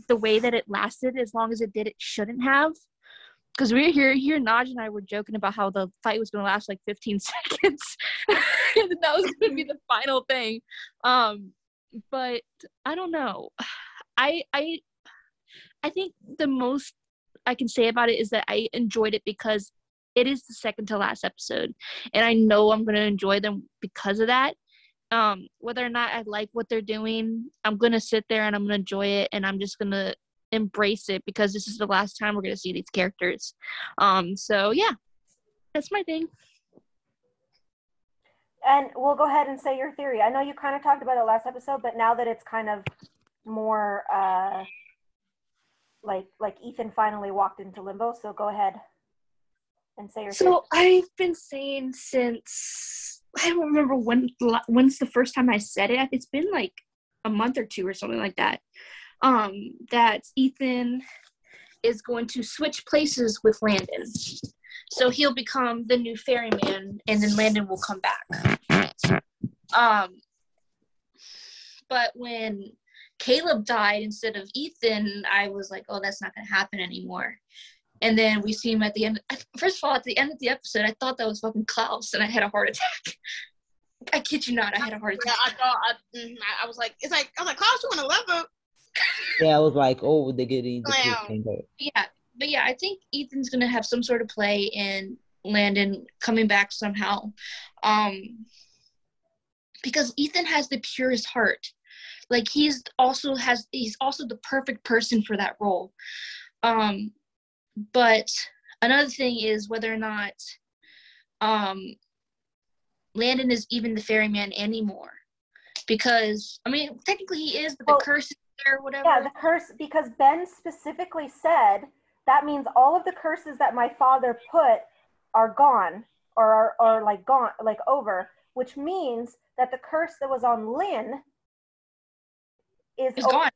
the way that it lasted as long as it did, it shouldn't have. Because we were here, here, Naj and I were joking about how the fight was gonna last like 15 seconds, and that was gonna be the final thing. Um, but I don't know. I I I think the most I can say about it is that I enjoyed it because it is the second to last episode, and I know I'm gonna enjoy them because of that. Um, whether or not I like what they're doing, I'm gonna sit there and I'm gonna enjoy it, and I'm just gonna embrace it because this is the last time we're gonna see these characters. Um, so yeah, that's my thing. And we'll go ahead and say your theory. I know you kind of talked about it last episode, but now that it's kind of more uh, like like Ethan finally walked into limbo, so go ahead and say your. So I've been saying since I don't remember when when's the first time I said it. It's been like a month or two or something like that. Um, that Ethan is going to switch places with Landon. So he'll become the new ferryman and then Landon will come back. Um but when Caleb died instead of Ethan, I was like, oh, that's not going to happen anymore. And then we see him at the end. First of all, at the end of the episode, I thought that was fucking Klaus, and I had a heart attack. I kid you not, I had a heart attack. Yeah, attack. I thought I, mhm, I- I was like, it's like I was like, Klaus, you want to level? Yeah, I was like, oh, they're getting the Clown. Yeah, but yeah, I think Ethan's gonna have some sort of play in Landon coming back somehow, um, because Ethan has the purest heart. Like he's also has he's also the perfect person for that role. Um, but another thing is whether or not um, Landon is even the ferryman anymore, because I mean technically he is, but the Well, curse is there, or whatever. Yeah, the curse because Ben specifically said that means all of the curses that my father put are gone or are, are like gone like over, which means that the curse that was on Lynn is gone.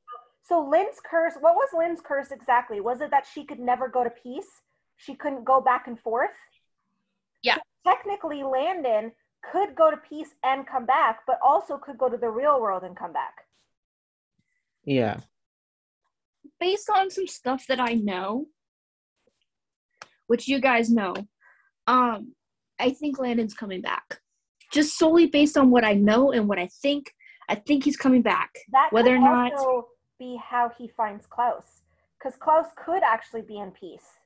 So Lynn's curse, what was Lynn's curse exactly? Was it that she could never go to peace? She couldn't go back and forth? Yeah. So technically Landon could go to peace and come back, but also could go to the real world and come back. Yeah. based on some stuff that I know, which you guys know, um, I think Landon's coming back. Just solely based on what I know and what I think, I think he's coming back. That Whether or not- also be how he finds Klaus, because Klaus could actually be in peace,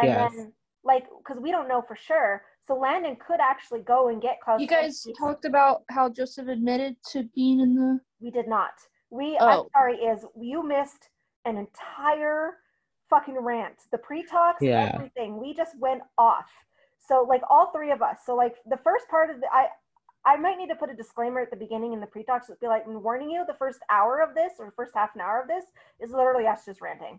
and Yes. then like because we don't know for sure. So Landon could actually go and get Klaus. You guys peace. talked about how Joseph admitted to being in the. We did not. We. I'm Oh. sorry. Iz you missed an entire fucking rant. The pre-talks, Yeah. everything. We just went off. So like all three of us. So like the first part of the I. I might need to put a disclaimer at the beginning in the pre-talks. Be like, I'm warning you. The first hour of this, or the first half an hour of this, is literally us just ranting.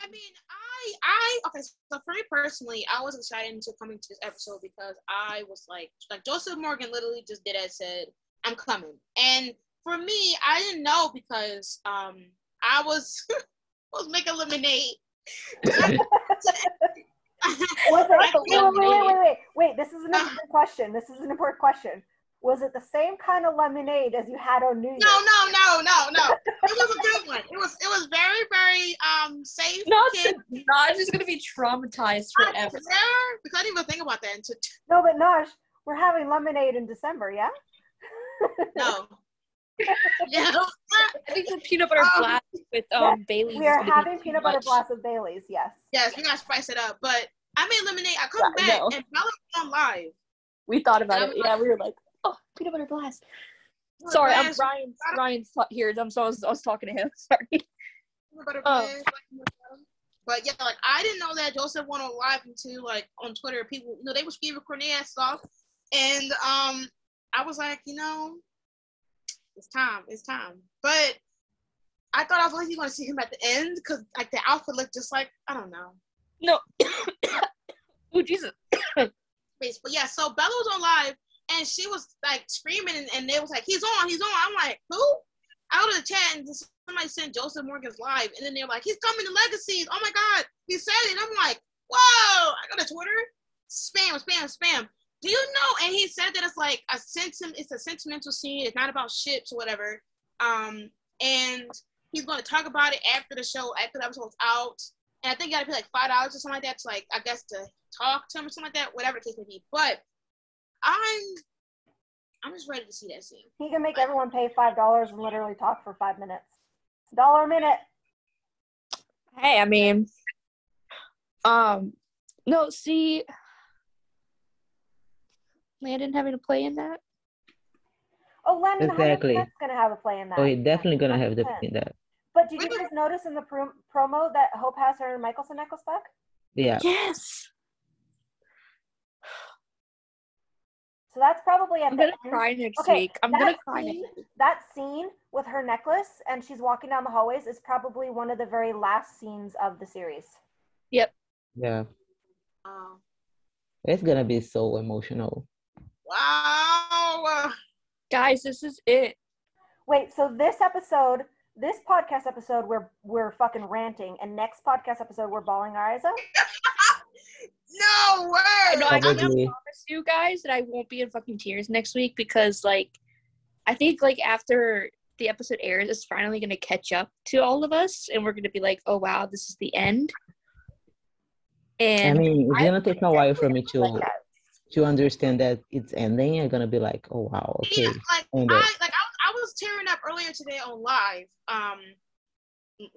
I mean, I, I, okay, so for me personally, I was excited to coming to this episode because I was like, like Joseph Morgan literally just did as said, I'm coming. And for me, I didn't know because um I was was making lemonade. Was it, wait, wait, wait, wait, wait, wait, wait. This is an Ah. important question. This is an important question. Was it the same kind of lemonade as you had on New Year's? No, no, no, no, no. It was a good one. It was it was very, very um safe. Not kid. Naj is gonna be traumatized I swear, because I didn't even think about that No, but Naj, we're having lemonade in December, yeah? no. yeah. I think the peanut butter Um, blast with um Bailey's. We are having too peanut butter much. blast with Bailey's, yes. Yes, we gotta spice it up. But I made lemonade. I come Yeah, back know. and Bella was on live. We thought about And it. I'm Yeah, we were like, oh, peanut butter blast. Oh, Sorry, I'm blast, Ryan's Ryan's ta- here. I'm so I was, I was talking to him. Sorry. peanut butter Oh. blast, But yeah, like I didn't know that Joseph went on live until like on Twitter. People, you know, they were screaming recording ass stuff, and um, I was like, you know, it's time, it's time. But I thought I was only going to see him at the end because like the outfit looked just like I don't know. No. oh Jesus. But yeah, so Bella was on live and she was like screaming and, and they was like, he's on, he's on. I'm like, who? Out of the chat and somebody sent Joseph Morgan's live and then they're like, he's coming to Legacies. Oh my God, he said it. I'm like, whoa. I go to Twitter, spam, spam, spam. Do you know? And he said that it's like a sentiment, it's a sentimental scene. It's not about ships or whatever. Um, and he's going to talk about it after the show, after the episode's out. And I think you got to pay like five dollars or something like that to like, I guess to talk to him or something like that, whatever the case may be. But I'm I'm just ready to see that scene. He can make everyone pay five dollars and literally talk for five minutes. Dollar a minute. Hey, I mean, um, no. See, Landon having to play in that. Oh, Landon Exactly. is gonna have a play in that. Oh, he's definitely gonna have the 100%. that. But did you guys notice in the pro- promo that Hope has her Mikaelson necklace back? Yeah. Yes. So that's probably at I'm the gonna end. cry next Okay, week. I'm that gonna cry scene- next week. That scene with her necklace and she's walking down the hallways is probably one of the very last scenes of the series. Yep. Yeah, Um, it's gonna be so emotional. Wow. Guys, this is it. Wait, so this episode, this podcast episode, we're we're fucking ranting, and next podcast episode, we're bawling our eyes out. No way. No, I can Probably. promise you guys that I won't be in fucking tears next week because like I think like after the episode airs, it's finally gonna catch up to all of us and we're gonna be like, oh wow, this is the end. And I mean, it's I- gonna take a while for me to to understand that it's ending. I'm gonna be like, oh wow, okay. Yeah, like I like I, I was tearing up earlier today on live. Um,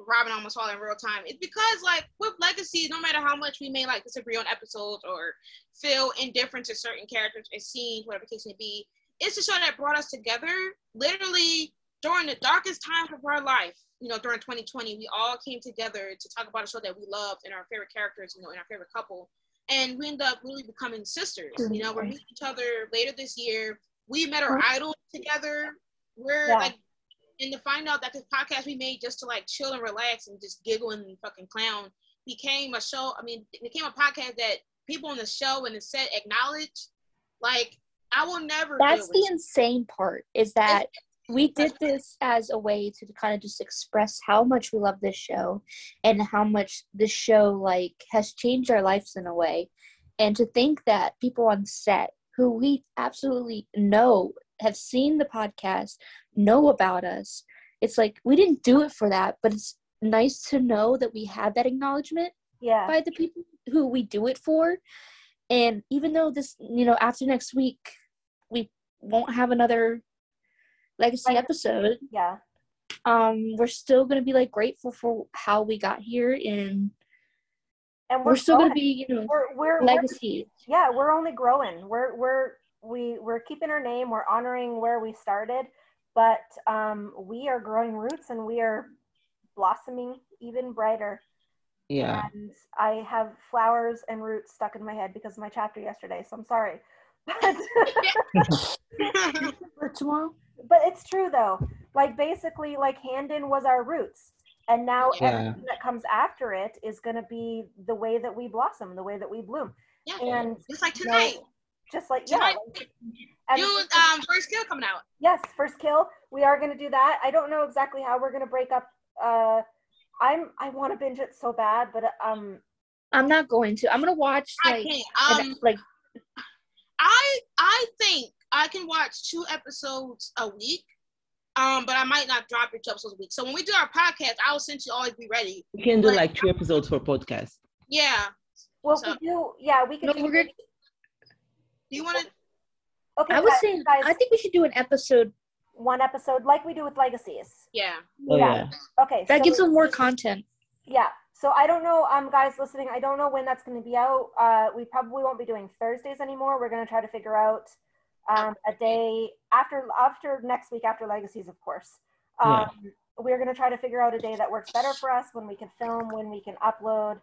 Robyn almost it in real time. It's because like with Legacy, no matter how much we may like disagree on episodes or feel indifferent to certain characters and scenes, whatever case may be, it's a show that brought us together. Literally during the darkest times of our life, you know, during 2020, we all came together to talk about a show that we loved and our favorite characters, you know, and our favorite couple. And we end up really becoming sisters. You know, we're mm-hmm. meeting each other later this year. We met our mm-hmm. idols together. We're Yeah. like, and to find out that this podcast we made just to like chill and relax and just giggle and fucking clown became a show. I mean, it became a podcast that people on the show and the set acknowledge. Like, I will never. that's the it. insane part is that we did this as a way to kind of just express how much we love this show and how much this show like has changed our lives in a way and to think that people on set who we absolutely know have seen the podcast know about us it's like we didn't do it for that but it's nice to know that we have that acknowledgement Yeah, by the people who we do it for. And even though this, you know, after next week, we won't have another legacy Right. episode, yeah, um, we're still gonna be like grateful for how we got here, and and we're, still gonna be, you know, we're we're, we're legacy. yeah, we're only growing. We're we're we we're keeping our name. We're honoring where we started, but um, we are growing roots and we are blossoming even brighter. Yeah. And I have flowers and roots stuck in my head because of my chapter yesterday. So I'm sorry, but For tomorrow, but it's true though. Like basically, like Handon was our roots, and now Yeah. everything that comes after it is going to be the way that we blossom, the way that we bloom, yeah, and just like you know, tonight. just like yeah. Tonight, like- and you um first kill coming out. yes, first kill. We are going to do that. I don't know exactly how we're going to break up. Uh, I'm I want to binge it so bad, but um, I'm not going to. I'm gonna watch I like, can't. an- Um, like I I think I can watch two episodes a week. Um, but I might not drop it two episodes a week. So when we do our podcast, I will send you always be ready. We can do Like- like two episodes for podcast. Yeah. well, So- we do, yeah, we can. No, do- we're. Do you want to? Okay, I was guys, saying, guys, I think we should do an episode one episode like we do with legacies. Yeah. Oh Yeah. yeah. Okay, that so- gives them more content. Yeah. So I don't know, um, guys listening. I don't know when that's going to be out. Uh, we probably won't be doing Thursdays anymore. We're going to try to figure out um, a day after after next week after Legacies, of course. Um, We're going to try to figure out a day that works better for us when we can film, when we can upload.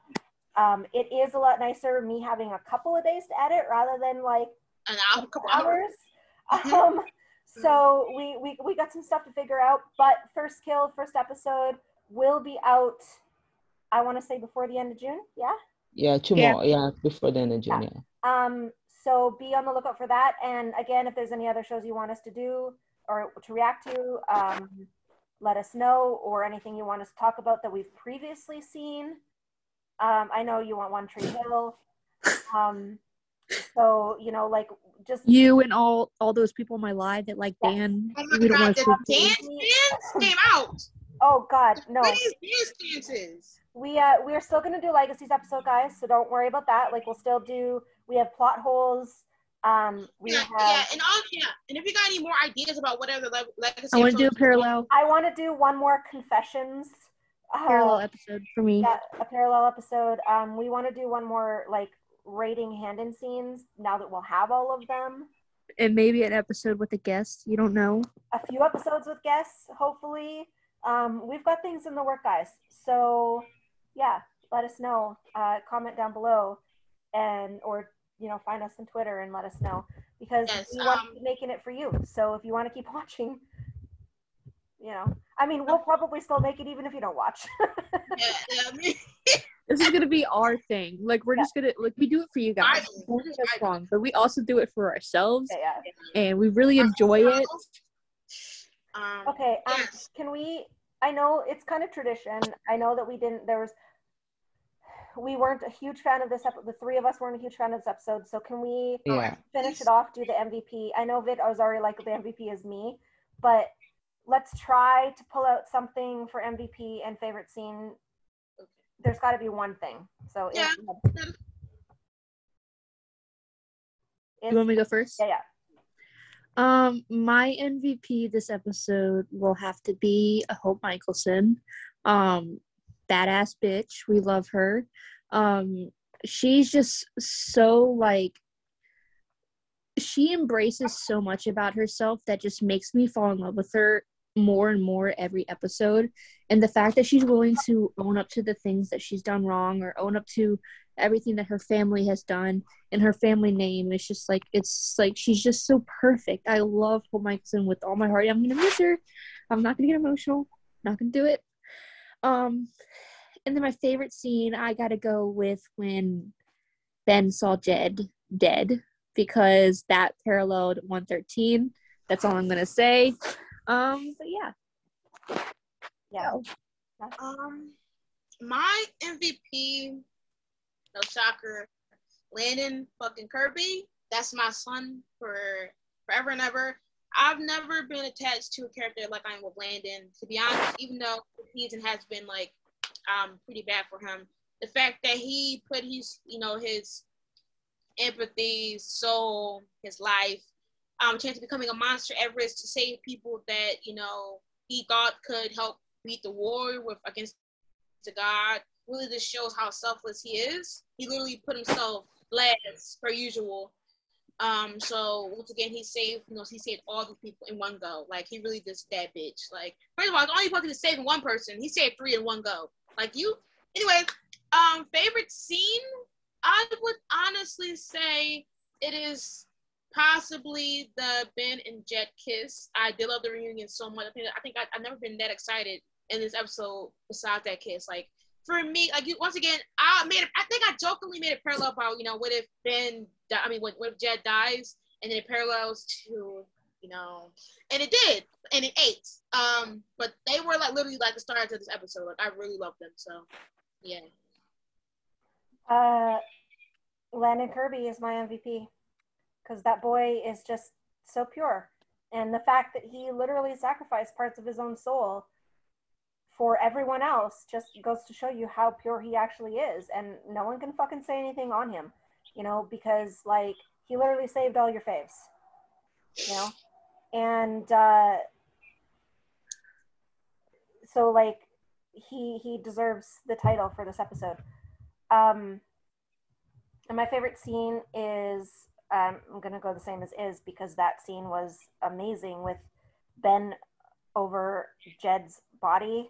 Um, it is a lot nicer me having a couple of days to edit rather than like An hour, couple hours. hours. Mhm. Um, so we, we we got some stuff to figure out. But first kill, first episode will be out. I want to say before the end of June. Yeah. Yeah, tomorrow. Yeah, before the end of June. Yeah. Um. So be on the lookout for that. And again, if there's any other shows you want us to do or to react to, um, let us know. Or anything you want us to talk about that we've previously seen. Um, I know you want One Tree Hill. Um, so you know, like just You and all all those people in my life that like Yes. Dan. Oh my god, want the to dance dance came out. Oh God, no. What is dance dances? We uh we're still gonna do legacies episode, guys. So don't worry about that. Like we'll still do. We have plot holes. Um, we Yeah, have. yeah, and all yeah, and if you got any more ideas about whatever the le- legacy, I want to do a parallel I want to do one more confessions. Uh, parallel episode for me. yeah, a parallel episode. Um, we want to do one more like rating Handon scenes. Now that we'll have all of them, and maybe an episode with a guest. You don't know. a few episodes with guests, hopefully. Um, we've got things in the work, guys. So yeah, let us know. Uh, comment down below, and or you know, find us on Twitter and let us know because Yes, we want to um, keep making it for you. So if you want to keep watching, you know, I mean, we'll probably still make it even if you don't watch. Yeah, yeah, I mean, This is gonna be our thing. Like we're Yeah. just gonna like we do it for you guys. I- Don't get us I- wrong, but we also do it for ourselves, yeah. and we really enjoy it. Um, Okay. Um, Yes. Can we? I know it's kind of tradition. I know that we didn't. There was. We weren't a huge fan of this episode. The three of us weren't a huge fan of this episode. So can we Yeah. finish it off? Do the MVP. I know Vit was already like the MVP is me, but let's try to pull out something for MVP and favorite scene. There's got to be one thing. So Yeah. Iz, You want me to go first? yeah, yeah. Um, my MVP this episode will have to be Hope Mikaelson. Um, badass bitch. We love her. Um, she's just so like she embraces so much about herself that just makes me fall in love with her more and more every episode. And the fact that she's willing to own up to the things that she's done wrong or own up to everything that her family has done and her family name is just like it's like she's just so perfect. I love Hope Mikaelson with all my heart. I'm gonna miss her. I'm not gonna get emotional. Not gonna do it. Um, and then my favorite scene, I gotta go with when Ben saw Jed dead because that paralleled 113. That's all I'm gonna say. Um, but yeah, Yeah. Um, my MVP, no shocker, Landon fucking Kirby. That's my son for forever and ever. I've never been attached to a character like I am with Landon. To be honest, even though the season has been like um pretty bad for him, the fact that he put his you know his empathy, soul, his life, um, chance of becoming a monster Everest to save people that you know he thought could help beat the war with against the god really just shows how selfless he is. He literally put himself last per usual. Um, so once again, he saved, you know, he saved all the people in one go. Like he really just that bitch. Like first of all, it's only supposed to save one person. He saved three in one go. Like you. Anyway, um, favorite scene. I would honestly say it is possibly the Ben and Jed kiss. I did love the reunion so much. I think I think I, I've never been that excited in this episode besides that kiss. Like for me, like you once again, I made. I think I jokingly made a parallel about you know what if Ben, I mean, what, what if Jed dies, and then it parallels to you know, and it did, and it ate. Um, but they were like literally like the stars of this episode. Like I really loved them. So yeah, Uh, Landon Kirby is my MVP because that boy is just so pure. And the fact that he literally sacrificed parts of his own soul for everyone else just goes to show you how pure he actually is. And no one can fucking say anything on him, you know, because like he literally saved all your faves, you know? And uh, so, like, he he deserves the title for this episode. Um, and my favorite scene is um, I'm gonna go the same as Iz because that scene was amazing with Ben over Jed's body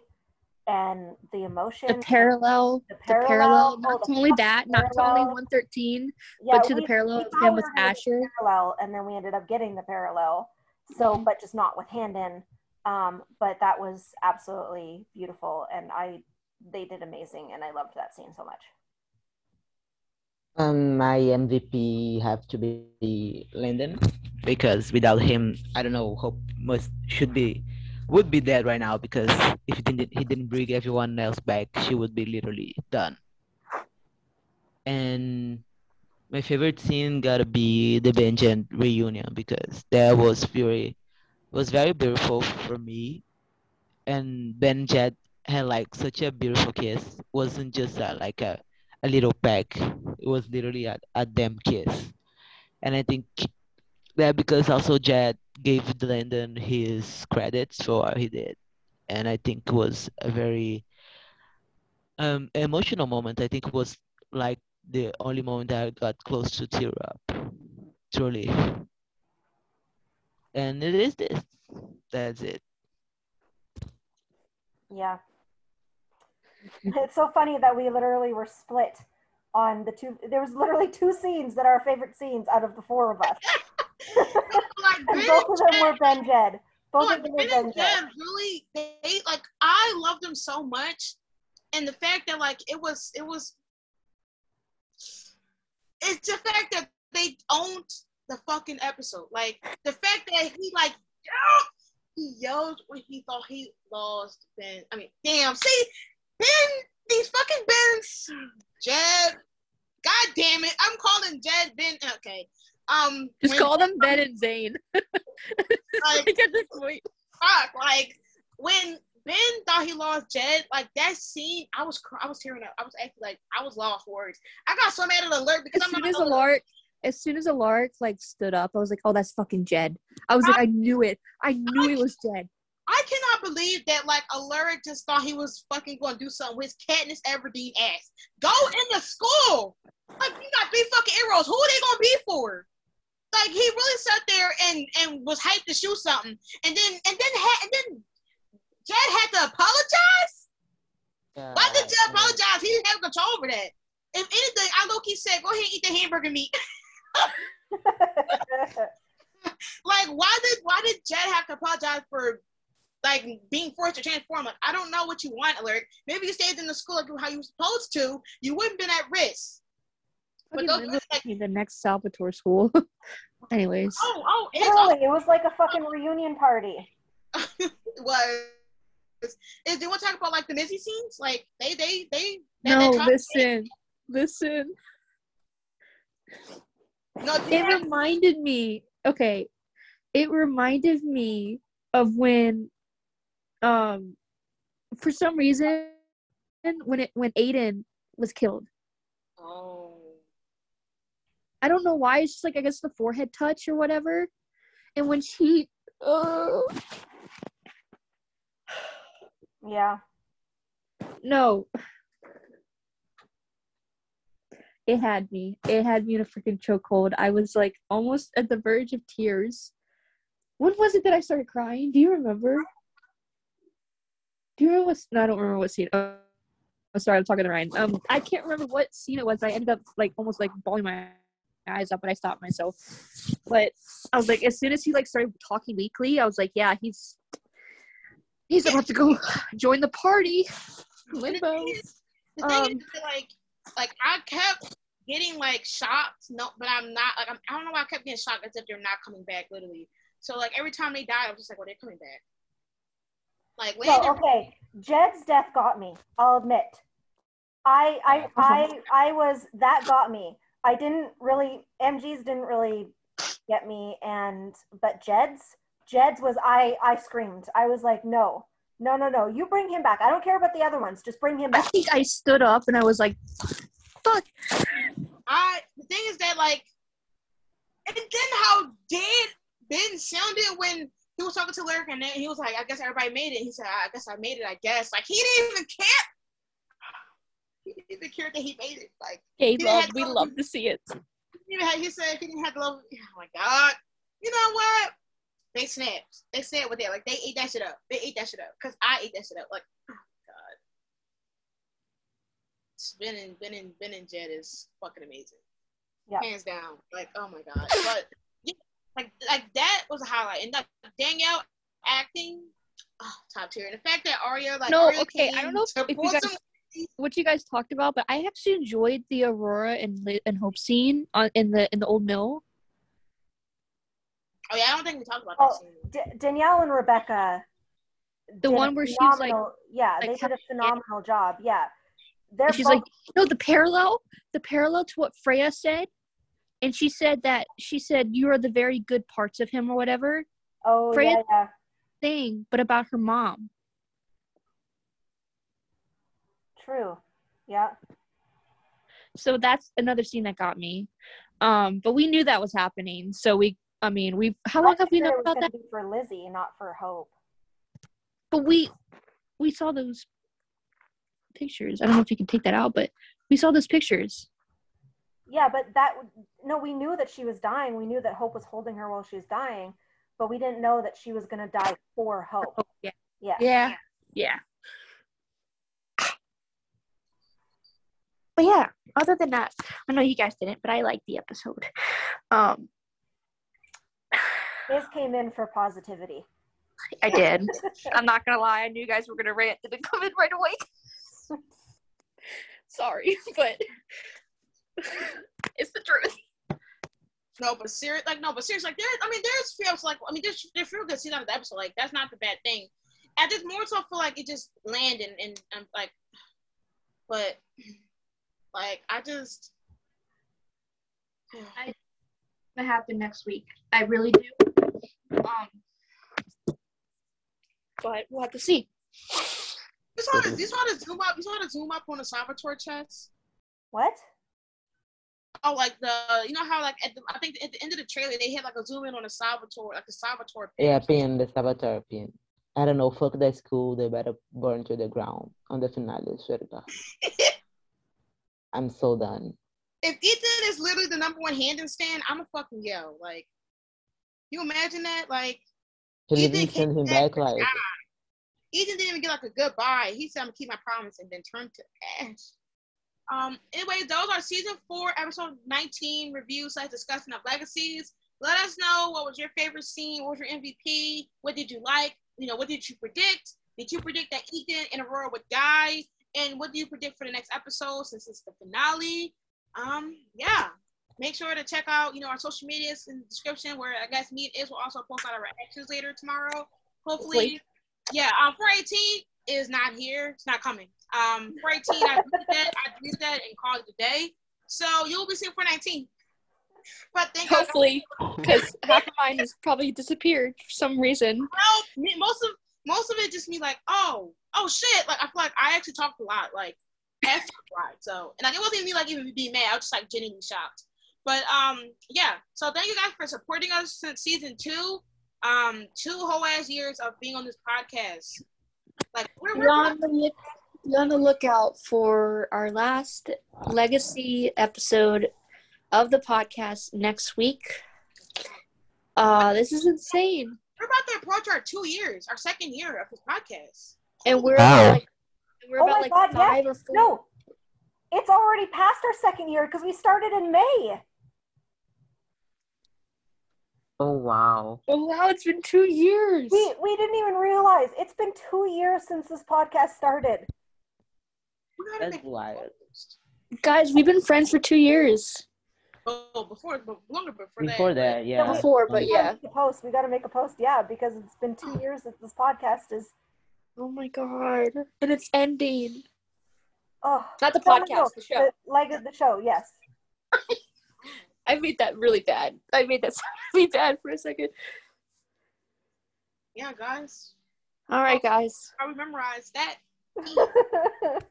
and the emotion. the parallel, The the parallel, parallel. oh, Not the only that, not to only 113, Yeah, but to the parallel we of him with were gonna get Asher. Parallel, and then we ended up getting the parallel. So, but just not with Handon. Um, but that was absolutely beautiful, and I they did amazing, and I loved that scene so much. Um, my MVP have to be Lyndon because without him, I don't know, Hope must should be would be dead right now because if he didn't he didn't bring everyone else back, she would be literally done. And my favorite scene gotta be the Benjen reunion because that was very was very beautiful for me. And Ben Jed had like such a beautiful kiss. wasn't just a, like a a little peck. It was literally a, a damn kiss. And I think that because also Jed gave Landon his credits for what he did. And I think it was a very um emotional moment. I think it was like the only moment I got close to tear up. Truly. And it is this. That's it. Yeah. It's so funny that we literally were split on the two. There was literally two scenes that are our favorite scenes out of the four of us, like Ben both of them were Ben Jed. Both like of them were Ben Ben and Jed. Jed really they like I loved them so much, and the fact that like it was it was it's the fact that they owned the fucking episode. Like the fact that he like yelled, he yelled when he thought he lost Ben. I mean, damn. See, Ben, these fucking Bens, Jed. God damn it! I'm calling Jed Ben. Okay. Um, Just call them Ben and Zane. like, Like, at this point. fuck. Like when Ben thought he lost Jed, like that scene, I was I was tearing up. I was actually like I was lost words. I got so mad at Alaric because As I'm soon not as gonna- as soon as Alaric like stood up, I was like, "Oh, that's fucking Jed." I was like, "I knew it. I knew it was Jed." I cannot believe that like Alaric just thought he was fucking going to do something with Katniss Everdeen ass. Go in the school. Like you got three fucking arrows. Who are they gonna be for? Like he really sat there and and was hyped to shoot something, and then and then had and then Jed had to apologize. Why did Jed apologize? He didn't have control over that. If anything, I low key said, "Go ahead and eat the hamburger meat." like, why did why did Jed have to apologize for like being forced to transform? Like, I don't know what you want, Alaric. Maybe you stayed in the school like how you were supposed to. You wouldn't been at risk. But those literally like, the next Salvatore school. Anyways, oh, oh, it's all Literally, it was like a fucking reunion party. it was. Is they want to talk about like the Missy scenes? Like they they they. they- no, they listen, listen. No, It reminded me. Okay, it reminded me of when, um, for some reason, when it when Aiden was killed. Oh. I don't know why. It's just like I guess the forehead touch or whatever. And when she, oh Yeah. no, it had me. It had me in a freaking chokehold. I was like almost at the verge of tears. When was it that I started crying? Do you remember? Do you remember what? No, I don't remember what scene. Oh, oh, sorry, I'm talking to Ryan. Um, I can't remember what scene it was. I ended up like almost like bawling my eyes up, but I stopped myself. But I was like, as soon as he like started talking weekly, I was like, yeah, he's he's about to go join the party. Limbo. The thing Um, is, like, like I kept getting like shocked. No, but I'm not. Like, I'm, I don't know why I kept getting shocked as if they're not coming back. Literally. So like every time they died, I was just like, well, they're coming back. Like So Landon, okay, Jed's death got me. I'll admit. I I I I was that got me. I didn't really MG's didn't really get me and but Jed's Jed's was I I screamed. I was like, no, no, no, no. You bring him back. I don't care about the other ones. Just bring him back. I think I stood up and I was like, fuck. I the thing is that like, and then how dead Ben sounded when he was talking to Alaric and then he was like, I guess everybody made it. He said, I guess I made it. I guess like he didn't even care. He didn't even care that he made it. Like. Gay Yeah, love, we love to see it. He even had, he said if he didn't have the love, oh my god, you know what? They snapped. They snapped with that. Like they ate that shit up. They ate that shit up. Cause I ate that shit up. Like, oh my god. Ben and Ben and Ben and Jed is fucking amazing. Yeah. Hands down. Like, oh my god. But yeah, like like that was a highlight. And like Danielle acting, oh, top tier. And the fact that Aria like No, Aria okay, I don't know to if you guys- some- What you guys talked about, but I actually enjoyed the Aurora and and Hope scene on in the in the old mill. Oh yeah, I don't think we talked about Oh, that scene. D- Danielle and Rebecca. The one where she was, like- phenomenal- yeah, like, they did a how- phenomenal job. Yeah, they're She's both- like, no, the parallel, the parallel to what Freya said, and she said that she said you are the very good parts of him or whatever oh Freya- yeah, yeah. thing, but about her mom. True. Yeah. So that's another scene that got me. Um, but we knew that was happening, so we. I mean, we. How long have we known figured it was about that? for Lizzie, not for Hope. But we, we saw those pictures. I don't know if you can take that out, but we saw those pictures. Yeah, but that no, we knew that she was dying. We knew that Hope was holding her while she was dying, but we didn't know that she was gonna die for Hope. Oh, yeah. Yeah. Yeah. Yeah. But yeah, other than that, I know you guys didn't, but I liked the episode. Um, This came in for positivity. I did. I'm not gonna lie. I knew you guys were gonna rant. Didn't come in right away. Sorry, but it's the truth. No, but serious, like no, but seriously, like there. I mean, there's feels like I mean, there's there feel good scenes on the episode. Like that's not the bad thing. I just more so feel like it just landed and and like, but like I just. Gonna happen next week. I really do. Um, but we'll have to see. You saw the you saw the zoom up. You saw the zoom up on the Salvatore chest. What? Oh, like the you know how like at the I think at the end of the trailer they had like a zoom in on the Salvatore like the Salvatore. Yeah, pin. pin the Salvatore pin. I don't know. Fuck that school. They better burn to the ground on the finale. Swear to God. I'm so done. if Ethan is literally the number one Handon stand, I'm a fucking yell. Like, you imagine that? Like, He Ethan didn't send him back like God. Ethan didn't even get like a goodbye. He said, "I'm gonna keep my promise," and then turned to ash. Um. Anyway, those are season four, episode 19 reviews slash discussion of legacies. Let us know what was your favorite scene. What was your MVP? What did you like? You know, what did you predict? Did you predict that Ethan and Aurora would die? And what do you predict for the next episode since it's the finale? Um, yeah. Make sure to check out, you know, our social medias in the description where I guess me and Iz will also post out our reactions later tomorrow. Hopefully. Yeah, um 418 is not here. It's not coming. Um 418, I deleted that, I deleted that and called it a day. So you'll be seeing 419. But thank. Hopefully, because half of mine has probably disappeared for some reason. No, most of most of it just me like, oh, oh shit. Like I feel like I actually talked a lot, like talked lot. So and like it wasn't even me like even being mad. I was just like genuinely shocked. But um, yeah. So thank you guys for supporting us since season two. Um, two whole ass years of being on this podcast. Like we're, we're on the look, be on the lookout for our last legacy episode of the podcast next week. Uh, this is insane, we're about to approach our two years, our second year of this podcast. and we're Wow. about like we're Oh about my like God, yeah. or four. No, it's already past our second year because we started in May. Oh wow. Oh wow, it's been two years. We we didn't even realize it's been two years since this podcast started. That's wild. Guys, we've been friends for two years. Oh, before, but longer before, that. Before that, yeah. Before, but We gotta yeah. make a post. We got to make a post. Yeah, because it's been two years that this podcast is. Oh my god, and it's ending. Oh, Not the no, no, podcast, no, the show. like the show. Yes. I made that really bad. I made that sound really bad for a second. Yeah, guys. All right, guys. I memorize that.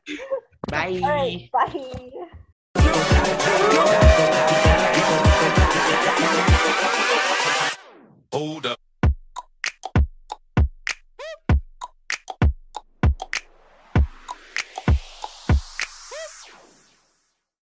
Bye. right. Bye. Hold up.